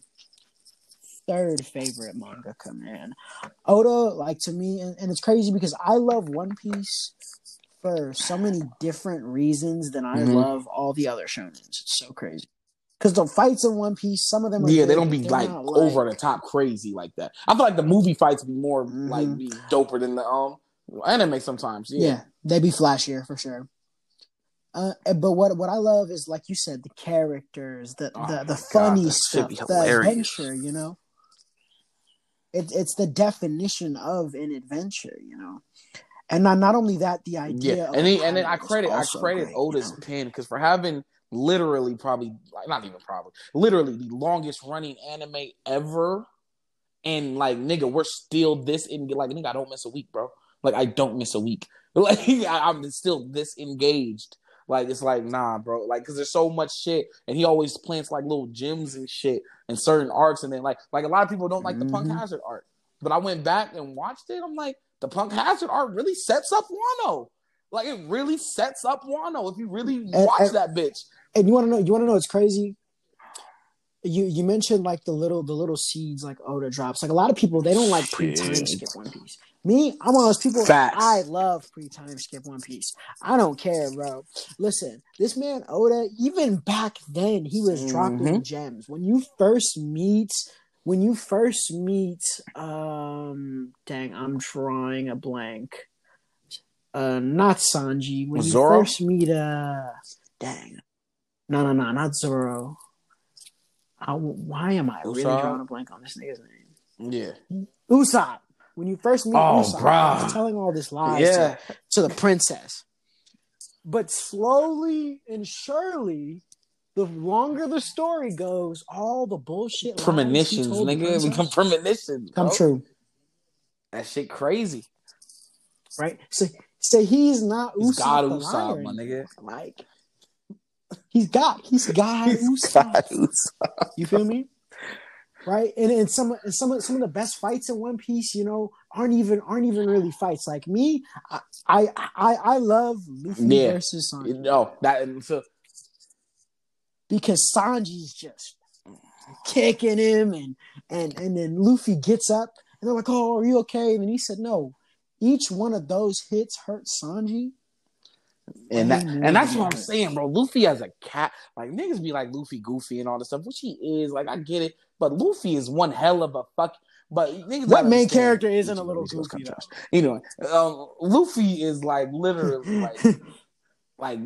third favorite mangaka, man. Oda, like to me, and, and it's crazy because I love One Piece for so many different reasons than I Mhm. love all the other shonens. It's so crazy. Because the fights in One Piece, some of them are Yeah, good, they don't be they're like over the top crazy like that. I feel like the movie fights be more Mhm. like be doper than the um anime sometimes. Yeah. Yeah. they be flashier for sure. Uh, but what what I love is like you said, the characters, the Oh the, the funny shit stuff, the adventure. You know, it's it's the definition of an adventure. You know, and not not only that, the idea. Yeah, and then, and then I credit I credit great, you know? pen because for having literally probably not even probably literally the longest running anime ever, and like nigga, we're still this in like nigga, I don't miss a week, bro. Like I don't miss a week. Like I, I'm still this engaged. Like it's like nah, bro. Like because there's so much shit, and he always plants like little gems and shit and certain arcs, and then like like a lot of people don't like the Punk Mhm. Hazard art, but I went back and watched it. I'm like the Punk Hazard art really sets up Wano. Like it really sets up Wano if you really watch and- that bitch. And you want to know? You want to know? It's crazy. You you mentioned like the little the little seeds like Oda drops. Like a lot of people they don't like pre time Shit. skip One Piece. Me, I'm one of those people. Facts. I love pre time skip One Piece. I don't care, bro. Listen, this man Oda, even back then, he was dropping Mhm. gems. When you first meet, when you first meet, um, dang, I'm drawing a blank. Uh, not Sanji. When you first meet, uh, dang, no, no, no, not Zoro. I, why am I really Usopp? drawing a blank on this nigga's name? Yeah, Usopp. When you first meet Oh, Usopp, bruh. he's telling all this lies yeah. to, to the princess. But slowly and surely, the longer the story goes, all the bullshit Premonitions, nigga, become premonitions. come bro. true, That shit crazy. right? So, so he's not He's Usopp God the Usopp, my nigga. Like he's got, he's God He's Usopp. God Usopp. You feel me? Right, and and some and some of some of the best fights in One Piece, you know, aren't even aren't even really fights. Like me, I I I, I love Luffy Yeah. versus Sanji No, that so because Sanji's just kicking him, and and and then Luffy gets up, and they're like, "Oh, are you okay?" And then he said, "No." Each one of those hits hurt Sanji. and that and that's what I'm saying, bro. Luffy as a cat, like niggas be like Luffy goofy and all this stuff, which he is. Like I get it, but Luffy is one hell of a fuck. But niggas What main character isn't a little goofy. You know, um, Luffy is like literally like like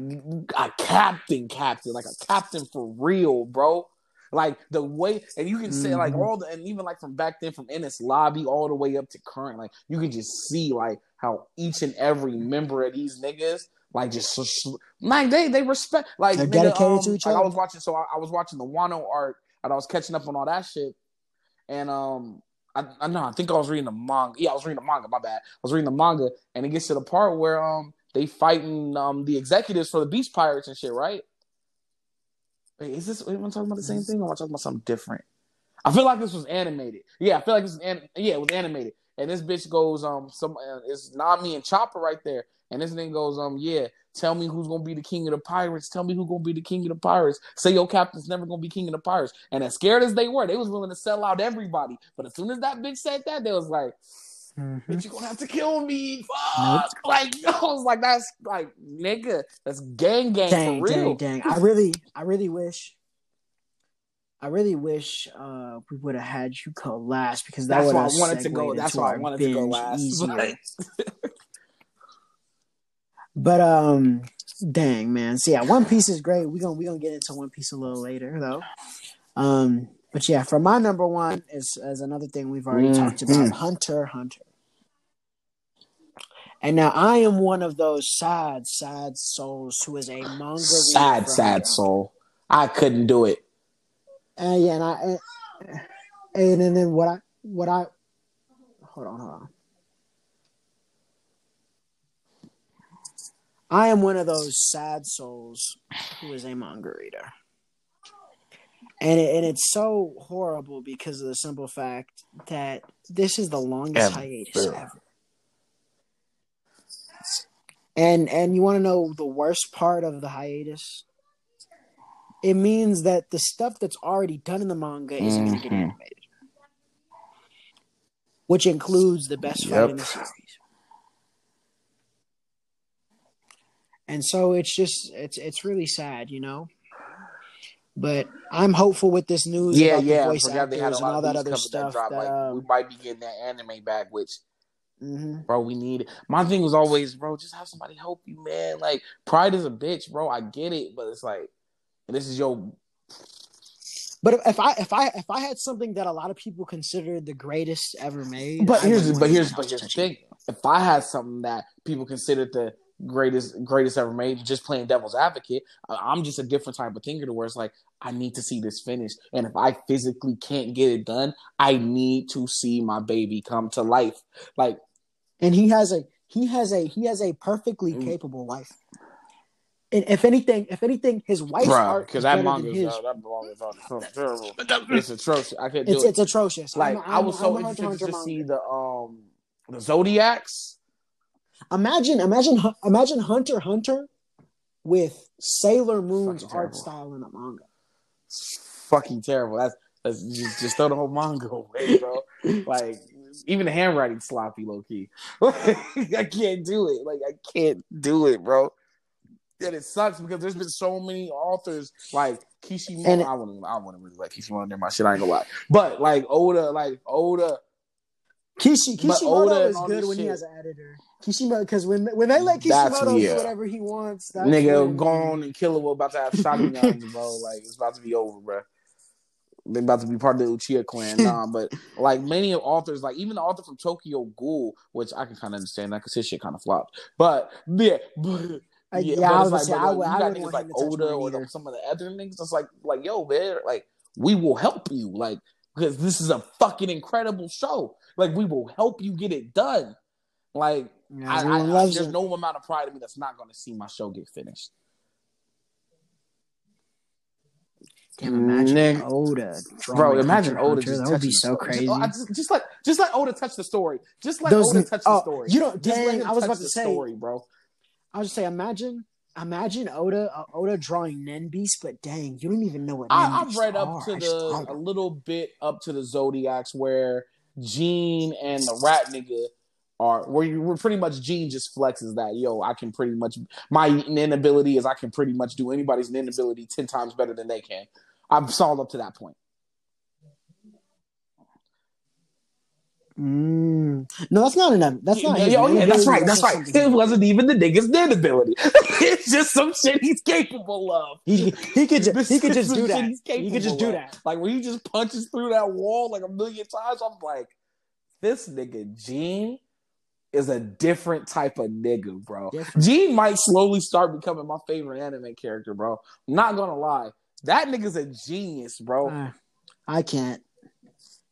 a captain, captain, like a captain for real, bro. Like the way, and you can say like Mhm. all the, and even like from back then, from Enies Lobby all the way up to current, like you can just see like how each and every member of these niggas, like just like they they respect, like They're nigga, dedicated to um, each like, I was watching, so I, I was watching the Wano art, and I was catching up on all that shit, and um. I, I know. I think I was reading the manga. Yeah, I was reading the manga. My bad. I was reading the manga, and it gets to the part where um they fighting um the executives for the Beast Pirates and shit, right? Wait, is this? Am I talking about the same thing, or am I talking about something different? I feel like this was animated. Yeah, I feel like this was an, yeah, it was animated. and this bitch goes, um, some uh, it's Nami and Chopper right there, and this thing goes, um, yeah, tell me who's gonna be the king of the pirates. Tell me who's gonna be the king of the pirates. Say your captain's never gonna be king of the pirates. And as scared as they were, they was willing to sell out everybody. But as soon as that bitch said that, they was like. Mm-hmm. Bitch, you gonna have to kill me. Fuck. Nope. Like, I was like, that's like, nigga, that's gang gang dang, for real. Dang, dang. I really, I really wish I really wish uh, we would have had you go last because that that's why I wanted to go. That's why I wanted to go last. but um, dang man, so yeah, One Piece is great. We gonna we gonna get into One Piece a little later though. Um, but yeah, for my number one is as another thing we've already mm-hmm. talked about, Hunter Hunter. And now I am one of those sad, sad souls who is a manga. Sad, sad soul. I couldn't do it. And yeah, and I and, and, and then what I what I hold on, hold on. I am one of those sad souls who is a manga reader. And it, and it's so horrible because of the simple fact that this is the longest ever. hiatus ever. And and you want to know the worst part of the hiatus? It means that the stuff that's already done in the manga isn't mm-hmm. going to get animated, which includes the best fight in the series. And so it's just it's it's really sad, you know. But I'm hopeful with this news yeah, about yeah, the voice actors and all that other stuff. That, that um, we might be getting that anime back, which Mm-hmm. Bro, we need it. My thing was always, bro, just have somebody help you, man. Like, pride is a bitch, bro. I get it, but it's like, this is your. But if I if I if I had something that a lot of people consider the greatest ever made, but here's but here's but here's the thing: if I had something that people considered the greatest greatest ever made, just playing devil's advocate, I'm just a different type of thinker to where it's like I need to see this finished, and if I physically can't get it done, I need to see my baby come to life. Like and he has a he has a he has a perfectly mm. capable wife. And if anything, if anything, his wife's Bruh, art because that manga is that manga is terrible. It's atrocious. I can't do it's, it. It's atrocious. Like I'm, I'm, i was so I'm interested to see the um the Zodiacs. Imagine, imagine, imagine Hunter Hunter with Sailor Moon's art style in a manga. It's fucking terrible. That's that's just, just throw the whole manga away, bro. like even the handwriting sloppy, low key. I can't do it. Like I can't do it, bro. And it sucks because there's been so many authors like Kishimoto. And I wouldn't, I wouldn't really like Kishimoto near my shit. I ain't gonna lie. But like Oda, like Oda, Kishi, Kishimoto Oda is good when shit. he has an editor. Kishimoto, because when when they let Kishimoto do whatever he wants, nigga, gone on and kill him. About to have shotguns, bro. Like it's about to be over, bro they're about to be part of the Uchiha clan. Nah, but like many of authors, like even the author from Tokyo Ghoul, which I can kind of understand that because his shit kind of flopped. But yeah, but. Uh, yeah, yeah, I was like, say, I, would, you got niggas like Oda or the, some of the other niggas. It's like, like, yo, man, like, we will help you, like, because this is a fucking incredible show. Like, we will help you get it done. Like, yeah, I, I, I, there's no amount of pride in me that's not going to see my show get finished. Damn, imagine Nick, Oda. Bro, imagine Oda. Just that would be so crazy. Just, just, like, just like Oda touch the story. Just like Those, Oda touch oh, the story. You don't. Dang, I was about to say, story, bro. I was just say, imagine, imagine Oda, uh, Oda drawing Nen Beast, but dang, you don't even know what. I, have read up to the a little bit up to the Zodiacs where Ging and the Rat nigga are where you were pretty much Ging just flexes that yo I can pretty much my inability is I can pretty much do anybody's inability ten times better than they can. I've solved up to that point. Mm. No, that's not enough. That's not. Yeah, oh, yeah, that's right. That's right. It wasn't even the nigga's dead ability. it's just some shit he's capable of. He, he could just he could just do that. He could just do that. Like when he just punches through that wall like a million times, I'm like, this nigga Ging is a different type of nigga, bro. Different. Ging might slowly start becoming my favorite anime character, bro. I'm not gonna lie. That nigga's a genius, bro. Uh, I can't.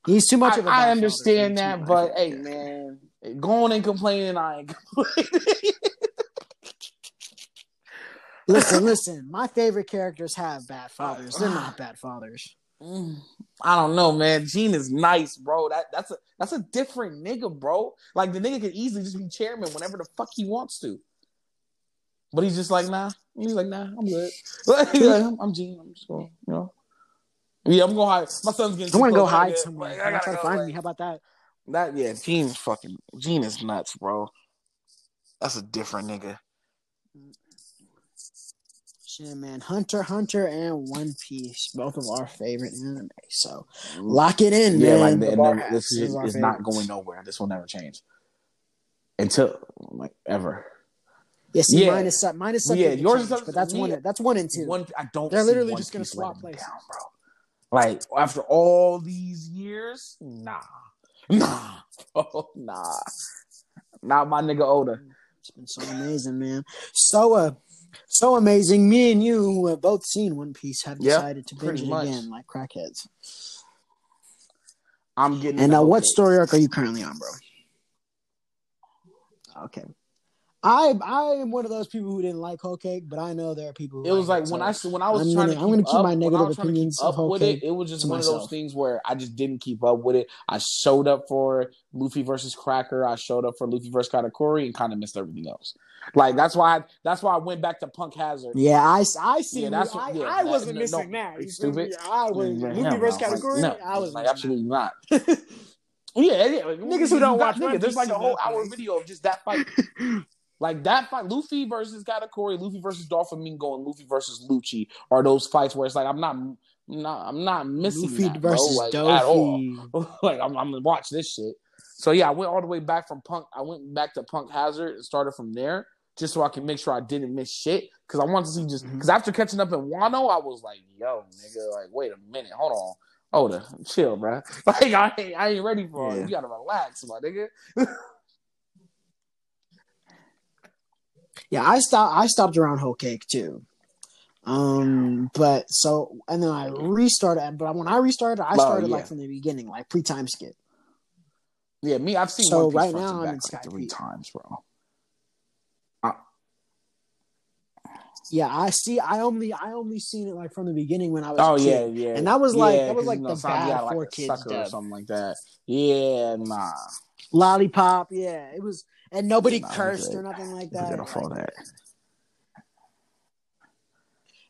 He's too much I, of a. I understand that, but hey, man, going and complaining, I ain't complaining. listen, listen. My favorite characters have bad fathers. They're not bad fathers. I don't know, man. Ging is nice, bro. That that's a that's a different nigga, bro. Like the nigga could easily just be chairman whenever the fuck he wants to. But he's just like, nah. He's like, nah, I'm good. Like, I'm Ging. I'm just going, you know. Yeah, I'm gonna hide. My son's getting. I'm gonna go hide somewhere. Like, I gotta try to find like, me. How about that? That yeah, Ging's fucking Ging is nuts, bro. That's a different nigga. Shit, man. Hunter, Hunter, and One Piece, both of our favorite anime. So mm. lock it in, yeah, man. Like, never, this is, is not going nowhere. This will never change until like ever. Yeah, see, yeah. mine is mine is yeah, yours change, is but that's one. That's one and two. One, I don't. They're literally just gonna swap places, down, bro. Like after all these years, nah, nah, oh nah, not my nigga Oda. It's been so amazing, man. So uh, so amazing. Me and you, who have both seen One Piece, have decided yep, to binge it much. again, like crackheads. I'm getting. And now, what story arc are you currently on, bro? Okay. I I am one of those people who didn't like whole cake, but I know there are people. it was like when I when I was I'm trying gonna, to I'm going to keep my negative opinions up with it. It was just one myself. of those things where I just didn't keep up with it. I showed up for Luffy versus Cracker. I showed up for Luffy versus Katakuri and kind of missed everything else. Like that's why I, that's why I went back to Punk Hazard. Yeah, I I see. Yeah, that's what, yeah, I, I wasn't no, missing no, that. You stupid. I was yeah, Luffy versus Katakuri. No, I was like absolutely not. yeah, yeah, niggas who don't watch. Niggas, there's like a whole hour video of just that fight. Like that fight, Luffy versus Katakuri, Luffy versus Doflamingo, and Luffy versus Lucci are those fights where it's like I'm not, I'm not, I'm not missing Luffy that, versus bro, like, at all. like I'm, I'm gonna watch this shit. So yeah, I went all the way back from Punk. I went back to Punk Hazard and started from there, just so I can make sure I didn't miss shit. Because I wanted to see just because mm-hmm. after catching up in Wano, I was like, yo, nigga, like wait a minute, hold on. Oda, chill, bro. Like I ain't, I ain't ready for yeah. it. You gotta relax, my nigga. Yeah, I stopped. I stopped around whole cake too. Um, but so and then I restarted. But when I restarted, I started oh, yeah. like from the beginning, like pre time skip. Yeah, me. I've seen. So right now I'm in Sky three times, bro. Uh, yeah, I see. I only I only seen it like from the beginning when I was. Oh yeah, yeah, and that was like yeah, that was like you know, the bad like four kids or something like that. Yeah, nah. Lollipop, yeah, it was and nobody cursed or nothing like that. Gonna follow that.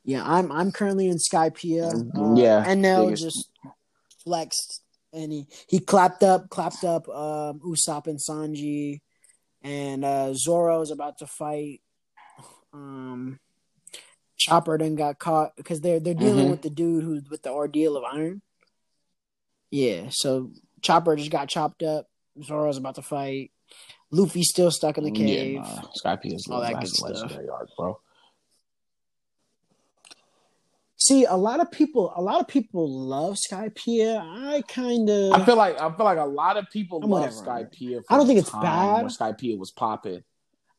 Yeah, I'm I'm currently in Skypiea. Mm-hmm. Uh, yeah, and now just flexed and he, he clapped up clapped up um, Usopp and Sanji, and uh, Zoro is about to fight. Um, Chopper then got caught because they're they're dealing mm-hmm. with the dude who's with the ordeal of iron. Yeah, so Chopper just got chopped up. Zoro's about to fight. Luffy's still stuck in the cave. Yeah, nah. Skype is all that good legendary arc, bro. See, a lot of people, a lot of people love Skypiea. I kind of, I feel like, I feel like a lot of people I'm love Skypiea. I don't think it's bad. When Skypiea was popping,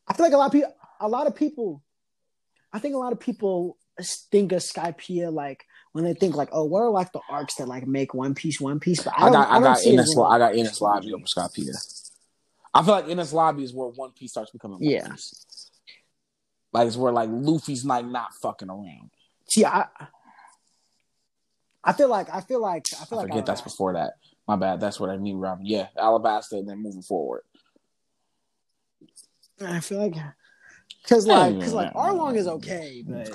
I feel like a lot of people, a lot of people, I think a lot of people think of Skypiea like when they think like, oh, what are like the arcs that like make One Piece One Piece? But I, I got, I, I got Enies, I got Enies Lobby over Skypiea. I feel like Enies Lobby is where One Piece starts becoming One yeah. Piece. Like it's where like Luffy's like not fucking around. See, I I feel like I feel like I feel I like forget that's before that. My bad. That's what I mean, Robin. Yeah, Alabasta, and then moving forward. I feel like because like because like Arlong is okay, but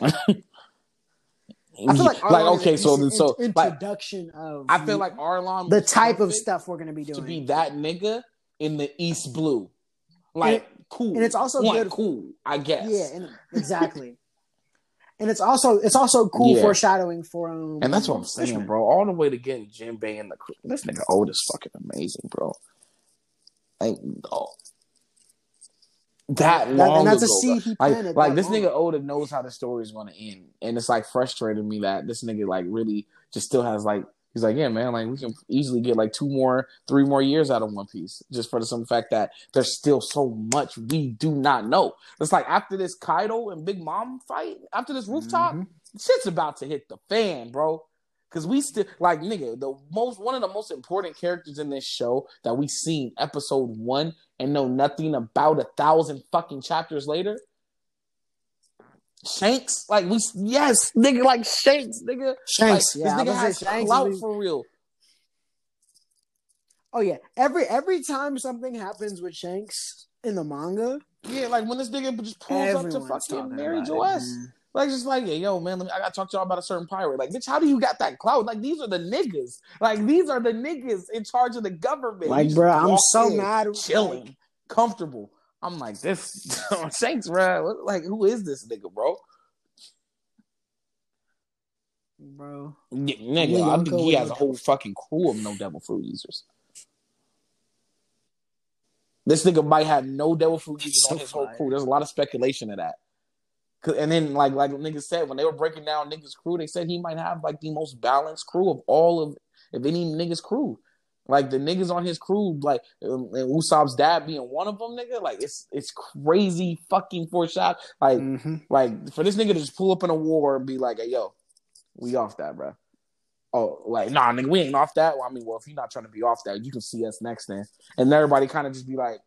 I feel like, like okay, so then so introduction like, of I feel like Arlong the type of stuff we're gonna be doing to be that nigga in the East Blue. Like and, cool. And it's also One, good. cool, I guess. Yeah, and, exactly. and it's also it's also cool yeah. foreshadowing for um, And that's what I'm saying, bro. All the way to getting Jinbei and the this nigga old is fucking amazing, bro. Like oh, that long and that's ago, a seed he planted. Like, like this long. nigga Oda knows how the story is going to end, and it's like frustrating me that this nigga like really just still has like he's like, yeah, man, like we can easily get like two more, three more years out of One Piece, just for the simple fact that there's still so much we do not know. It's like after this Kaido and Big Mom fight, after this rooftop, mm-hmm. shit's about to hit the fan, bro. Cause we still like nigga, the most one of the most important characters in this show that we seen episode one and know nothing about a thousand fucking chapters later. Shanks, like we, yes, nigga, like Shanks, nigga. Shanks, like, yeah, this nigga has Shanks clout for real. Oh yeah, every every time something happens with Shanks in the manga, Yeah, like when this nigga just pulls up to fucking Mary about Jo S. Like just like, yeah, yo, man, let me, I gotta talk to y'all about a certain pirate. Like, bitch, how do you got that clout? Like, these are the niggas. Like, these are the niggas in charge of the government. Like, bro, I'm so in, mad. chilling, like, comfortable. I'm like, this Shanks, bro. Like, who is this nigga, bro? bro. Yeah, nigga, I think he has a whole fucking crew of no devil fruit users. This nigga might have no devil fruit users So on his whole crew. There's a lot of speculation of that. And then, like like niggas said, when they were breaking down niggas' crew, they said he might have like the most balanced crew of all of of any niggas' crew. Like the niggas on his crew, like um, and Usopp's dad being one of them, nigga. Like it's it's crazy fucking foreshadowing. Like Mhm. like for this nigga to just pull up in a war and be like, "Hey, yo, we off that, bro." Oh, like nah, nigga, we ain't off that. Well, I mean, well, if you're not trying to be off that, you can see us next then. And everybody kind of just be like,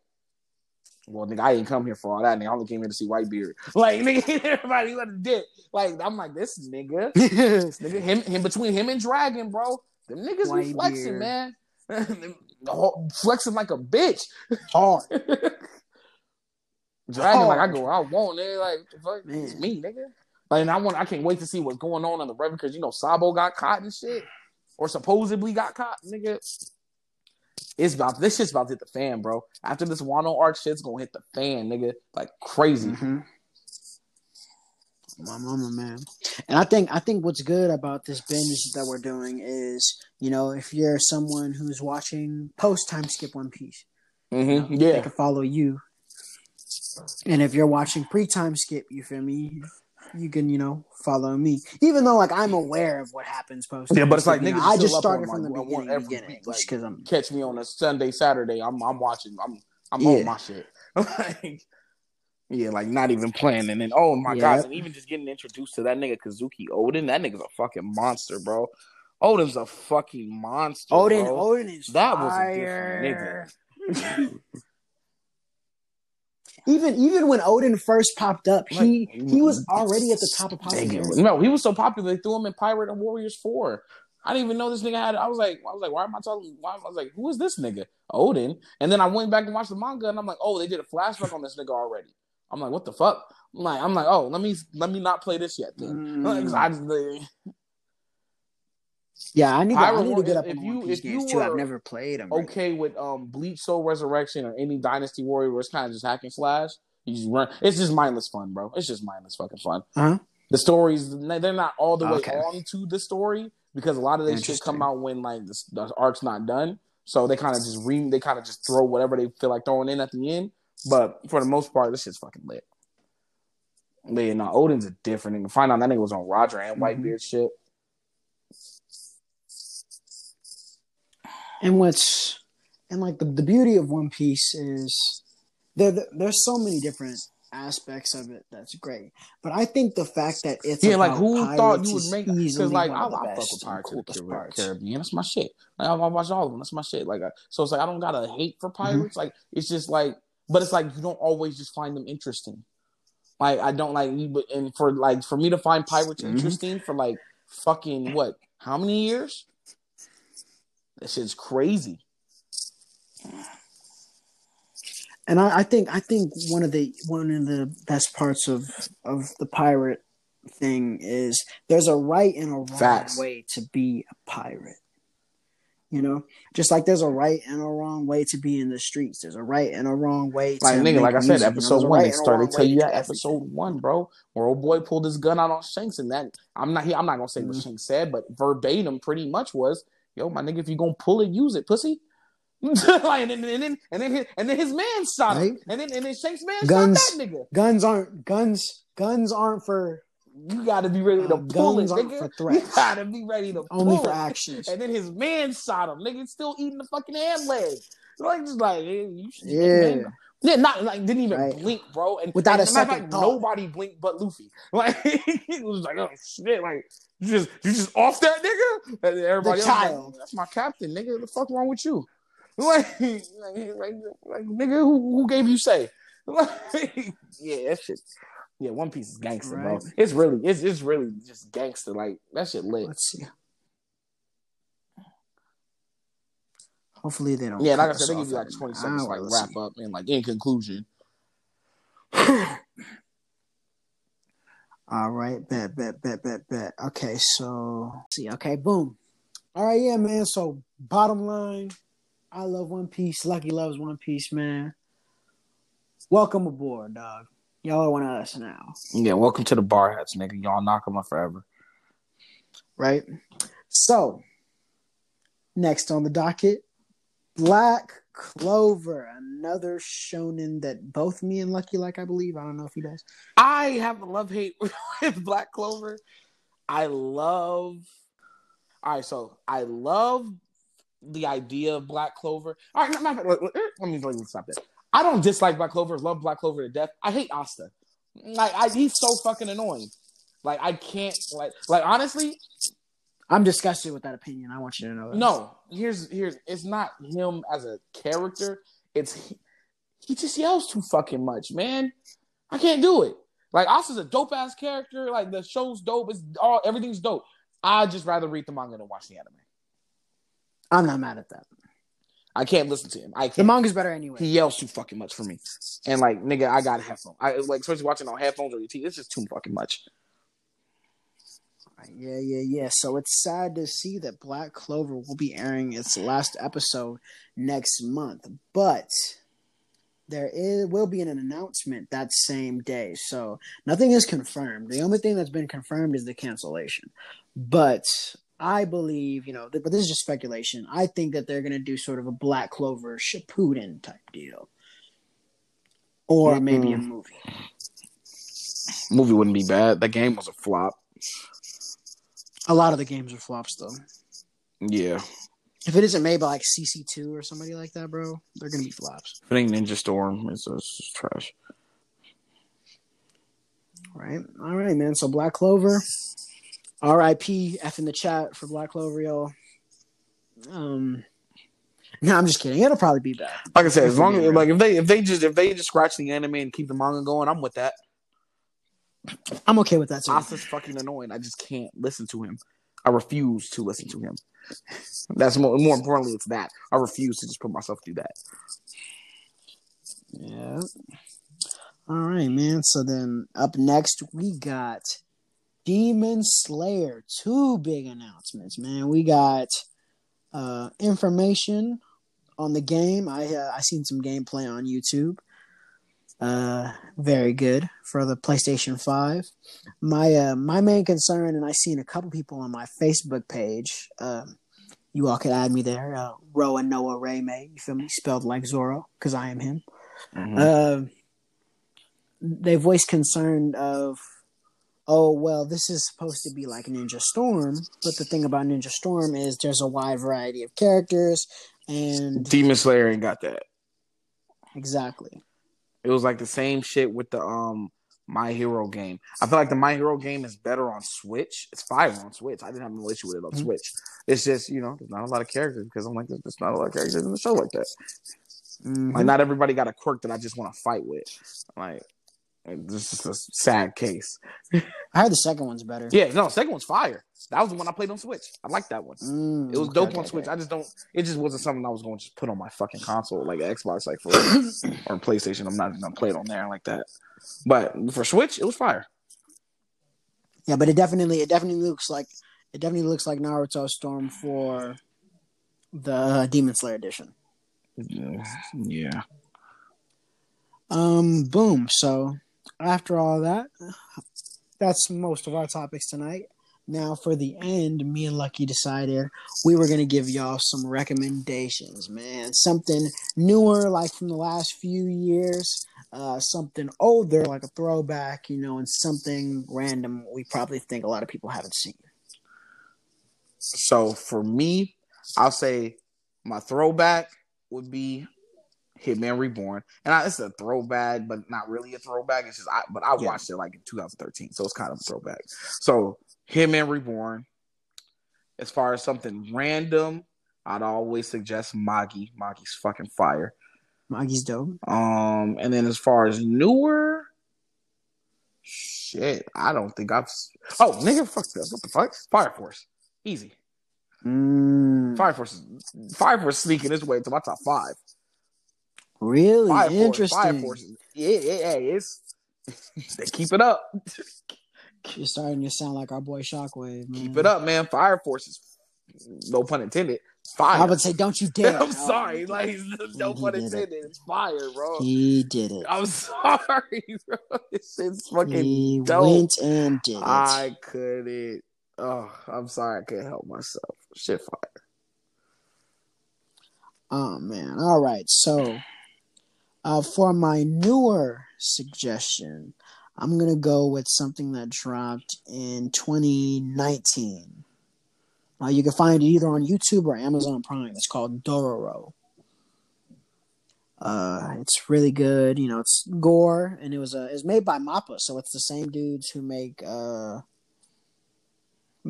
"Well, nigga, I ain't come here for all that. Nigga, I only came here to see Whitebeard." Like, nigga, everybody let it dip. Like, I'm like, this nigga, this nigga, him, him between him and Dragon, bro. The niggas be flexing, Whitebeard. man. Flexing like a bitch. Hard. Dragon, like I go, I want it. Like fuck, it's me, nigga. Like, and I want, I can't wait to see what's going on on the record because you know Sabo got caught and shit, or supposedly got caught, nigga. It's about this shit's about to hit the fan, bro. After this Wano arc, shit's gonna hit the fan, nigga, like crazy. Mhm. My mama, man. And I think I think what's good about this binge that we're doing is, you know, if you're someone who's watching post time skip One Piece, Mm-hmm. they Yeah, can follow you. And if you're watching pre time skip, you feel me? You can, you know, follow me. Even though like I'm aware of what happens post. Yeah, but it's like you know, I just started from the like, beginning, every beginning week, like- just because I'm catch me on a Sunday, Saturday. I'm, I'm watching. I'm, I'm Yeah. on my shit. like, yeah, like not even playing. And then, oh my Yeah. gosh, and even just getting introduced to that nigga Kozuki Oden. That nigga's a fucking monster, bro. Oden's a fucking monster. Oden. bro. Oden is That was a fire. different even even when Oden first popped up, he Like- he was already at the top of popularity. no, he was so popular they threw him in Pirate and Warriors Four. I didn't even know this nigga had. I was like, I was like, why am I talking? Why, I was like, who is this nigga? Oden. And then I went back and watched the manga, and I'm like, oh, they did a flashback on this nigga already. I'm like, what the fuck? I'm like, I'm like, oh, let me let me not play this yet. Then. 'cause I mm. Yeah, I need to, I need to get up if on you- if you games too. I've never played them. okay with um Bleach Soul Resurrection or any Dynasty Warrior where it's kind of just hack and slash. You just run. It's just mindless fun, bro. It's just mindless fucking fun. Uh-huh. The stories they're not all the way Okay. on to the story because a lot of this shit come out when like the, the arc's not done. So they kind of just re they kind of just throw whatever they feel like throwing in at the end. But for the most part, this shit's fucking lit. But yeah, no, Oden's a different nigga. Find out that nigga was on Roger and. Whitebeard shit. And what's and like the, the beauty of One Piece is there there's so many different aspects of it that's great. But I think the fact that it's Yeah, like who thought you would make because like I, I fuck with Pirates of the Caribbean. That's my shit. Like, I, I watch all of them. That's my shit. Like uh, so, it's like I don't gotta hate for Mm-hmm. pirates. Like it's just like, but it's like you don't always just find them interesting. Like I don't like, but and for like for me to find pirates Mhm. interesting for like fucking what? How many years? That shit's crazy. And I, I think I think one of the one of the best parts of of the pirate thing is there's a right and a wrong Facts. way to be a pirate. You know, just like there's a right and a wrong way to be in the streets. There's a right and a wrong way to Like nigga, like I said, music, you know, episode one, right they started to tell you that episode one, bro, where old boy pulled his gun out on Shanks, and that I'm not here. I'm not gonna say what Mhm. Shanks said, but verbatim, pretty much was, "Yo, my nigga, if you gonna pull it, use it, pussy." like, and then and then and then his, and then his man shot him, Right. and then and then Shanks' man Guns. shot that nigga. Guns aren't guns. Guns aren't for You gotta be ready to Uh, pull it, nigga. for You threats. gotta be ready to only pull for it. actions. And then his man shot him. Nigga still eating the fucking hand leg. Like just like you Yeah. Yeah, not like didn't even Right. blink, bro. And Without and a second fact, nobody blinked but Luffy. Like it was like, oh shit, like you just you just off that nigga. And everybody The else child. Like, That's my captain, nigga. What the fuck wrong with you? Like, like, like, like nigga, who, who gave you say? Like, yeah, that shit. Yeah, One Piece is gangster, Right. bro. It's really, it's it's really just gangster. Like that shit lit. Let's see. Hopefully they don't. Yeah, like I said, they give you like twenty seconds like wrap see. up and like in conclusion. All right, bet, bet, bet, bet, bet. Okay, so see, okay, boom. All right, yeah, man. So bottom line, I love One Piece. Lucky loves One Piece, man. Welcome aboard, dog. Y'all are one of us now, Yeah, welcome to the bar hats, nigga. Y'all knock them up forever. right? So next on the docket, Black Clover, another shonen that both me and Lucky like. I believe. I don't know if he does. I have a love hate with Black Clover. I love. All right, so I love the idea of Black Clover. All right, of fact, let, let- let me let me stop this. I don't dislike Black Clover. Love Black Clover to death. I hate Asta. Like I, he's so fucking annoying. Like I can't like like honestly, I'm disgusted with that opinion. I want you to know that. no. Here's here's it's not him as a character. It's he, he just yells too fucking much, man. I can't do it. Like Asta's a dope ass character. Like the show's dope. It's all everything's dope. I just rather read the manga than watch the anime. I'm not mad at that. I can't listen to him. I The can't. manga's better anyway. he yells too fucking much for me. And like nigga, I got headphones. I like especially watching on headphones or your TV. It's just too fucking much. Yeah, yeah, yeah. So it's sad to see that Black Clover will be airing its last episode next month, but there is will be an announcement that same day. So nothing is confirmed. The only thing that's been confirmed is the cancellation. But I believe, you know, th- but this is just speculation. I think that they're going to do sort of a Black Clover Shippuden type deal, or maybe a movie. Movie wouldn't be bad. That game was a flop. A lot of the games are flops, though. Yeah. If it isn't made by like CC2 or somebody like that, bro, they're gonna be flops, If it ain't Ninja Storm, it's, it's just trash. right? All right, man. So Black Clover, R.I.P. F in the chat for Black Clover, y'all. Um, no, I'm just kidding. It'll probably be bad. Like I said, as long as like if they if they just if they just scratch the anime and keep the manga going, I'm with that. I'm okay with that too. Asta's fucking annoying. I just can't listen to him. I refuse to listen to him. That's more more importantly, it's that I refuse to just put myself through that. Yeah. All right, man. So then up next we got Demon Slayer. Two big announcements, man. We got uh information on the game. I uh, I seen some gameplay on YouTube. Uh very good for the PlayStation 5. My uh my main concern and I seen a couple people on my Facebook page. Um you all could add me there. Uh, Roa Noah RayMay, you feel me? Spelled like Zorro, because I am him. Uh, they voiced concern of, oh well, this is supposed to be like Ninja Storm, but the thing about Ninja Storm is there's a wide variety of characters, and Demon Slayer ain't got that. exactly, It was like the same shit with the um My Hero game. I feel like the My Hero game is better on Switch. It's fire on Switch. I didn't have no issue with it on Mhm. Switch. It's just you know there's not a lot of characters because I'm like there's not a lot of characters in the show like that. Mhm. Like not everybody got a quirk that I just want to fight with. Like this is a sad case. I heard the second one's better. Yeah, no, second one's fire. That was the one I played on Switch. I like that one. Mm, It was okay, dope okay, on Switch. okay. I just don't. It just wasn't something I was going to just put on my fucking console like Xbox, like for or PlayStation. I'm not gonna play it on there like that. But for Switch, it was fire. yeah, but it definitely, it definitely looks like, it definitely looks like Naruto Storm for the Demon Slayer edition. Yeah. Um, boom. So after all that, that's most of our topics tonight. Now for the end, me and Lucky decided we were gonna give y'all some recommendations, man. Something newer, like from the last few years, uh, something older, like a throwback, you know, and something random we probably think a lot of people haven't seen. So for me, I'll say my throwback would be Hitman Reborn, and I, it's a throwback, but not really a throwback. It's just, I, but I Yeah. watched it like in 2013, so it's kind of a throwback. So Hitman Reborn. As far as something random, I'd always suggest Magi. Magi's fucking fire. Magi's dope. Um, and then as far as newer, shit. I don't think I've. Oh, nigga, fuck this. What the fuck? Fire Force, easy. Mm, Fire Force, Fire Force sneaking this way to my top five. Really Fire Force, interesting. Fire Force, yeah, yeah, yeah, it's they keep it up. You're starting to sound like our boy Shockwave. Man. Keep it up, man. Fire forces. no pun intended. Fire. I would say, don't you dare. I'm sorry, like no He pun did it. intended. It's fire, bro. He did it. I'm sorry, bro. Shit's fucking He dope. went and did it. I couldn't. Oh, I'm sorry. I couldn't help myself. Shit, fire. Oh man. All right. So uh for my newer suggestion, I'm gonna go with something that dropped in 2019. Uh, you can find it either on YouTube or Amazon Prime. It's called Dororo. Uh, it's really good. You know, it's gore, and it was uh, it's made by Mappa, so it's the same dudes who make uh,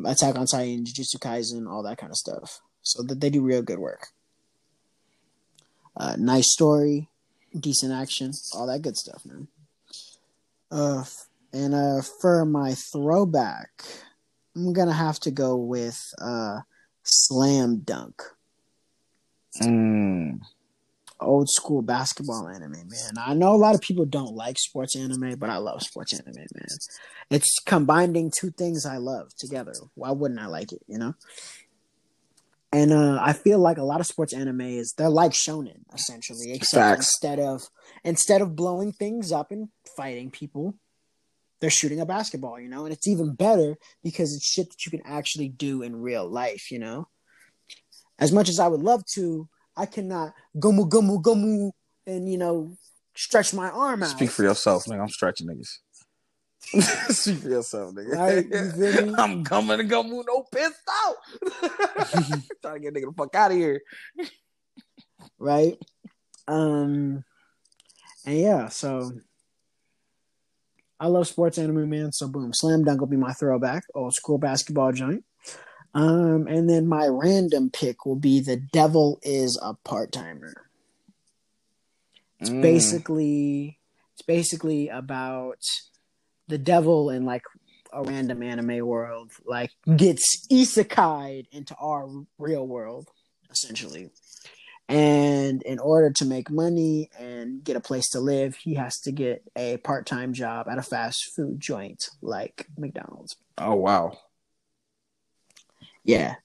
Attack on Titan, Jujutsu Kaisen, all that kind of stuff. So that they do real good work. Uh, nice story, decent action, all that good stuff, man. Uh, and uh, for my throwback, I'm gonna have to go with uh, Slam Dunk, Mm. old school basketball anime, man. I know a lot of people don't like sports anime, but I love sports anime, man. It's combining two things I love together. Why wouldn't I like it? You know. And uh, I feel like a lot of sports anime is they're like shonen essentially, except Facts. instead of instead of blowing things up and fighting people, they're shooting a basketball, you know, and it's even better because it's shit that you can actually do in real life, you know. As much as I would love to, I cannot gomu gomu gomu and you know stretch my arm out. Speak for yourself, nigga. I'm stretching niggas. Speak for yourself, nigga. Right, you feel me? I'm coming to go move no pissed out. Trying to get nigga the fuck out of here. right? Um, and yeah, so I love sports anime, man. So boom, slam dunk will be my throwback, old school basketball joint. Um, and then my random pick will be the devil is a part timer. It's Mm. basically it's basically about the devil in like a random anime world, like gets isekai'd into our real world, essentially. And in order to make money and get a place to live, he has to get a part time job at a fast food joint like McDonald's. Oh wow. Yeah.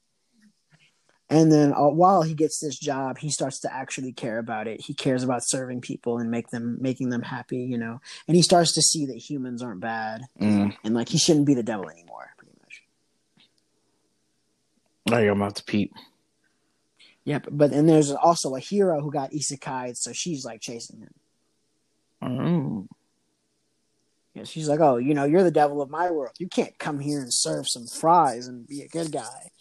And then uh, while he gets this job, he starts to actually care about it. He cares about serving people and make them making them happy, you know. And he starts to see that humans aren't bad Mm. and like he shouldn't be the devil anymore, pretty much. Now I'm about to peep. Yep. But and there's also a hero who got isekai, so she's like chasing him. Mm. Yeah, she's like, "Oh, you know, you're the devil of my world. You can't come here and serve some fries and be a good guy.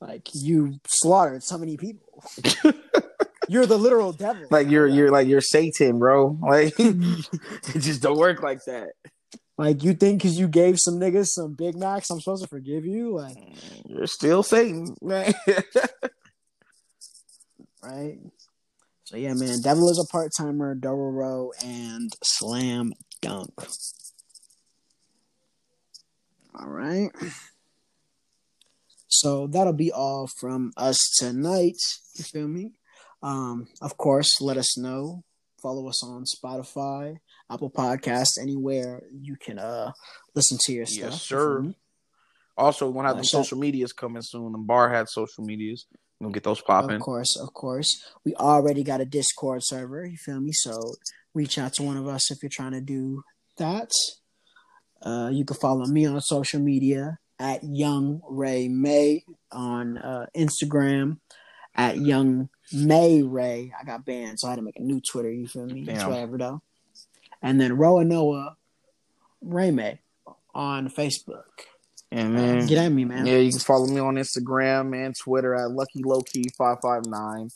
Like you slaughtered so many people. you're the literal devil. Like you're you're like you're Satan, bro. Like it just don't work like that. Like you think because you gave some niggas some Big Macs, I'm supposed to forgive you? Like, mm, You're still Satan, man. right? So yeah, man, Devil is a part timer, Dororo, and Slam Dunk. All right. So that'll be all from us tonight. You feel me? Um, of course, let us know. Follow us on Spotify, Apple Podcasts, anywhere you can uh listen to your stuff. you sir. feel me? also, we're gonna have some social medias coming soon. The BarHat social medias. We'll get those popping. Of course, of course. We already got a Discord server, you feel me? So reach out to one of us if you're trying to do that. Uh, you can follow me on social media at Young Ray May on uh, Instagram, at Young May Ray. I got banned, so I had to make a new Twitter, you feel me? It's Damn. whatever though. And then Roronoa Ray May on Facebook. And man, Get at me, man. Yeah, you can follow me on Instagram and Twitter at Lucky Lowkey five five nine,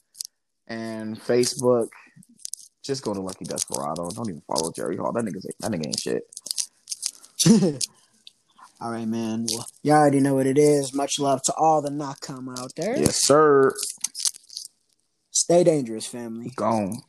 and Facebook. Just go to Lucky Desperado. Don't even follow Jerry Hall. That nigga's that nigga ain't shit. all right, man. Well, you already know what it is. Much love to all the nakama out there. Yes, sir. Stay dangerous, family. Gone.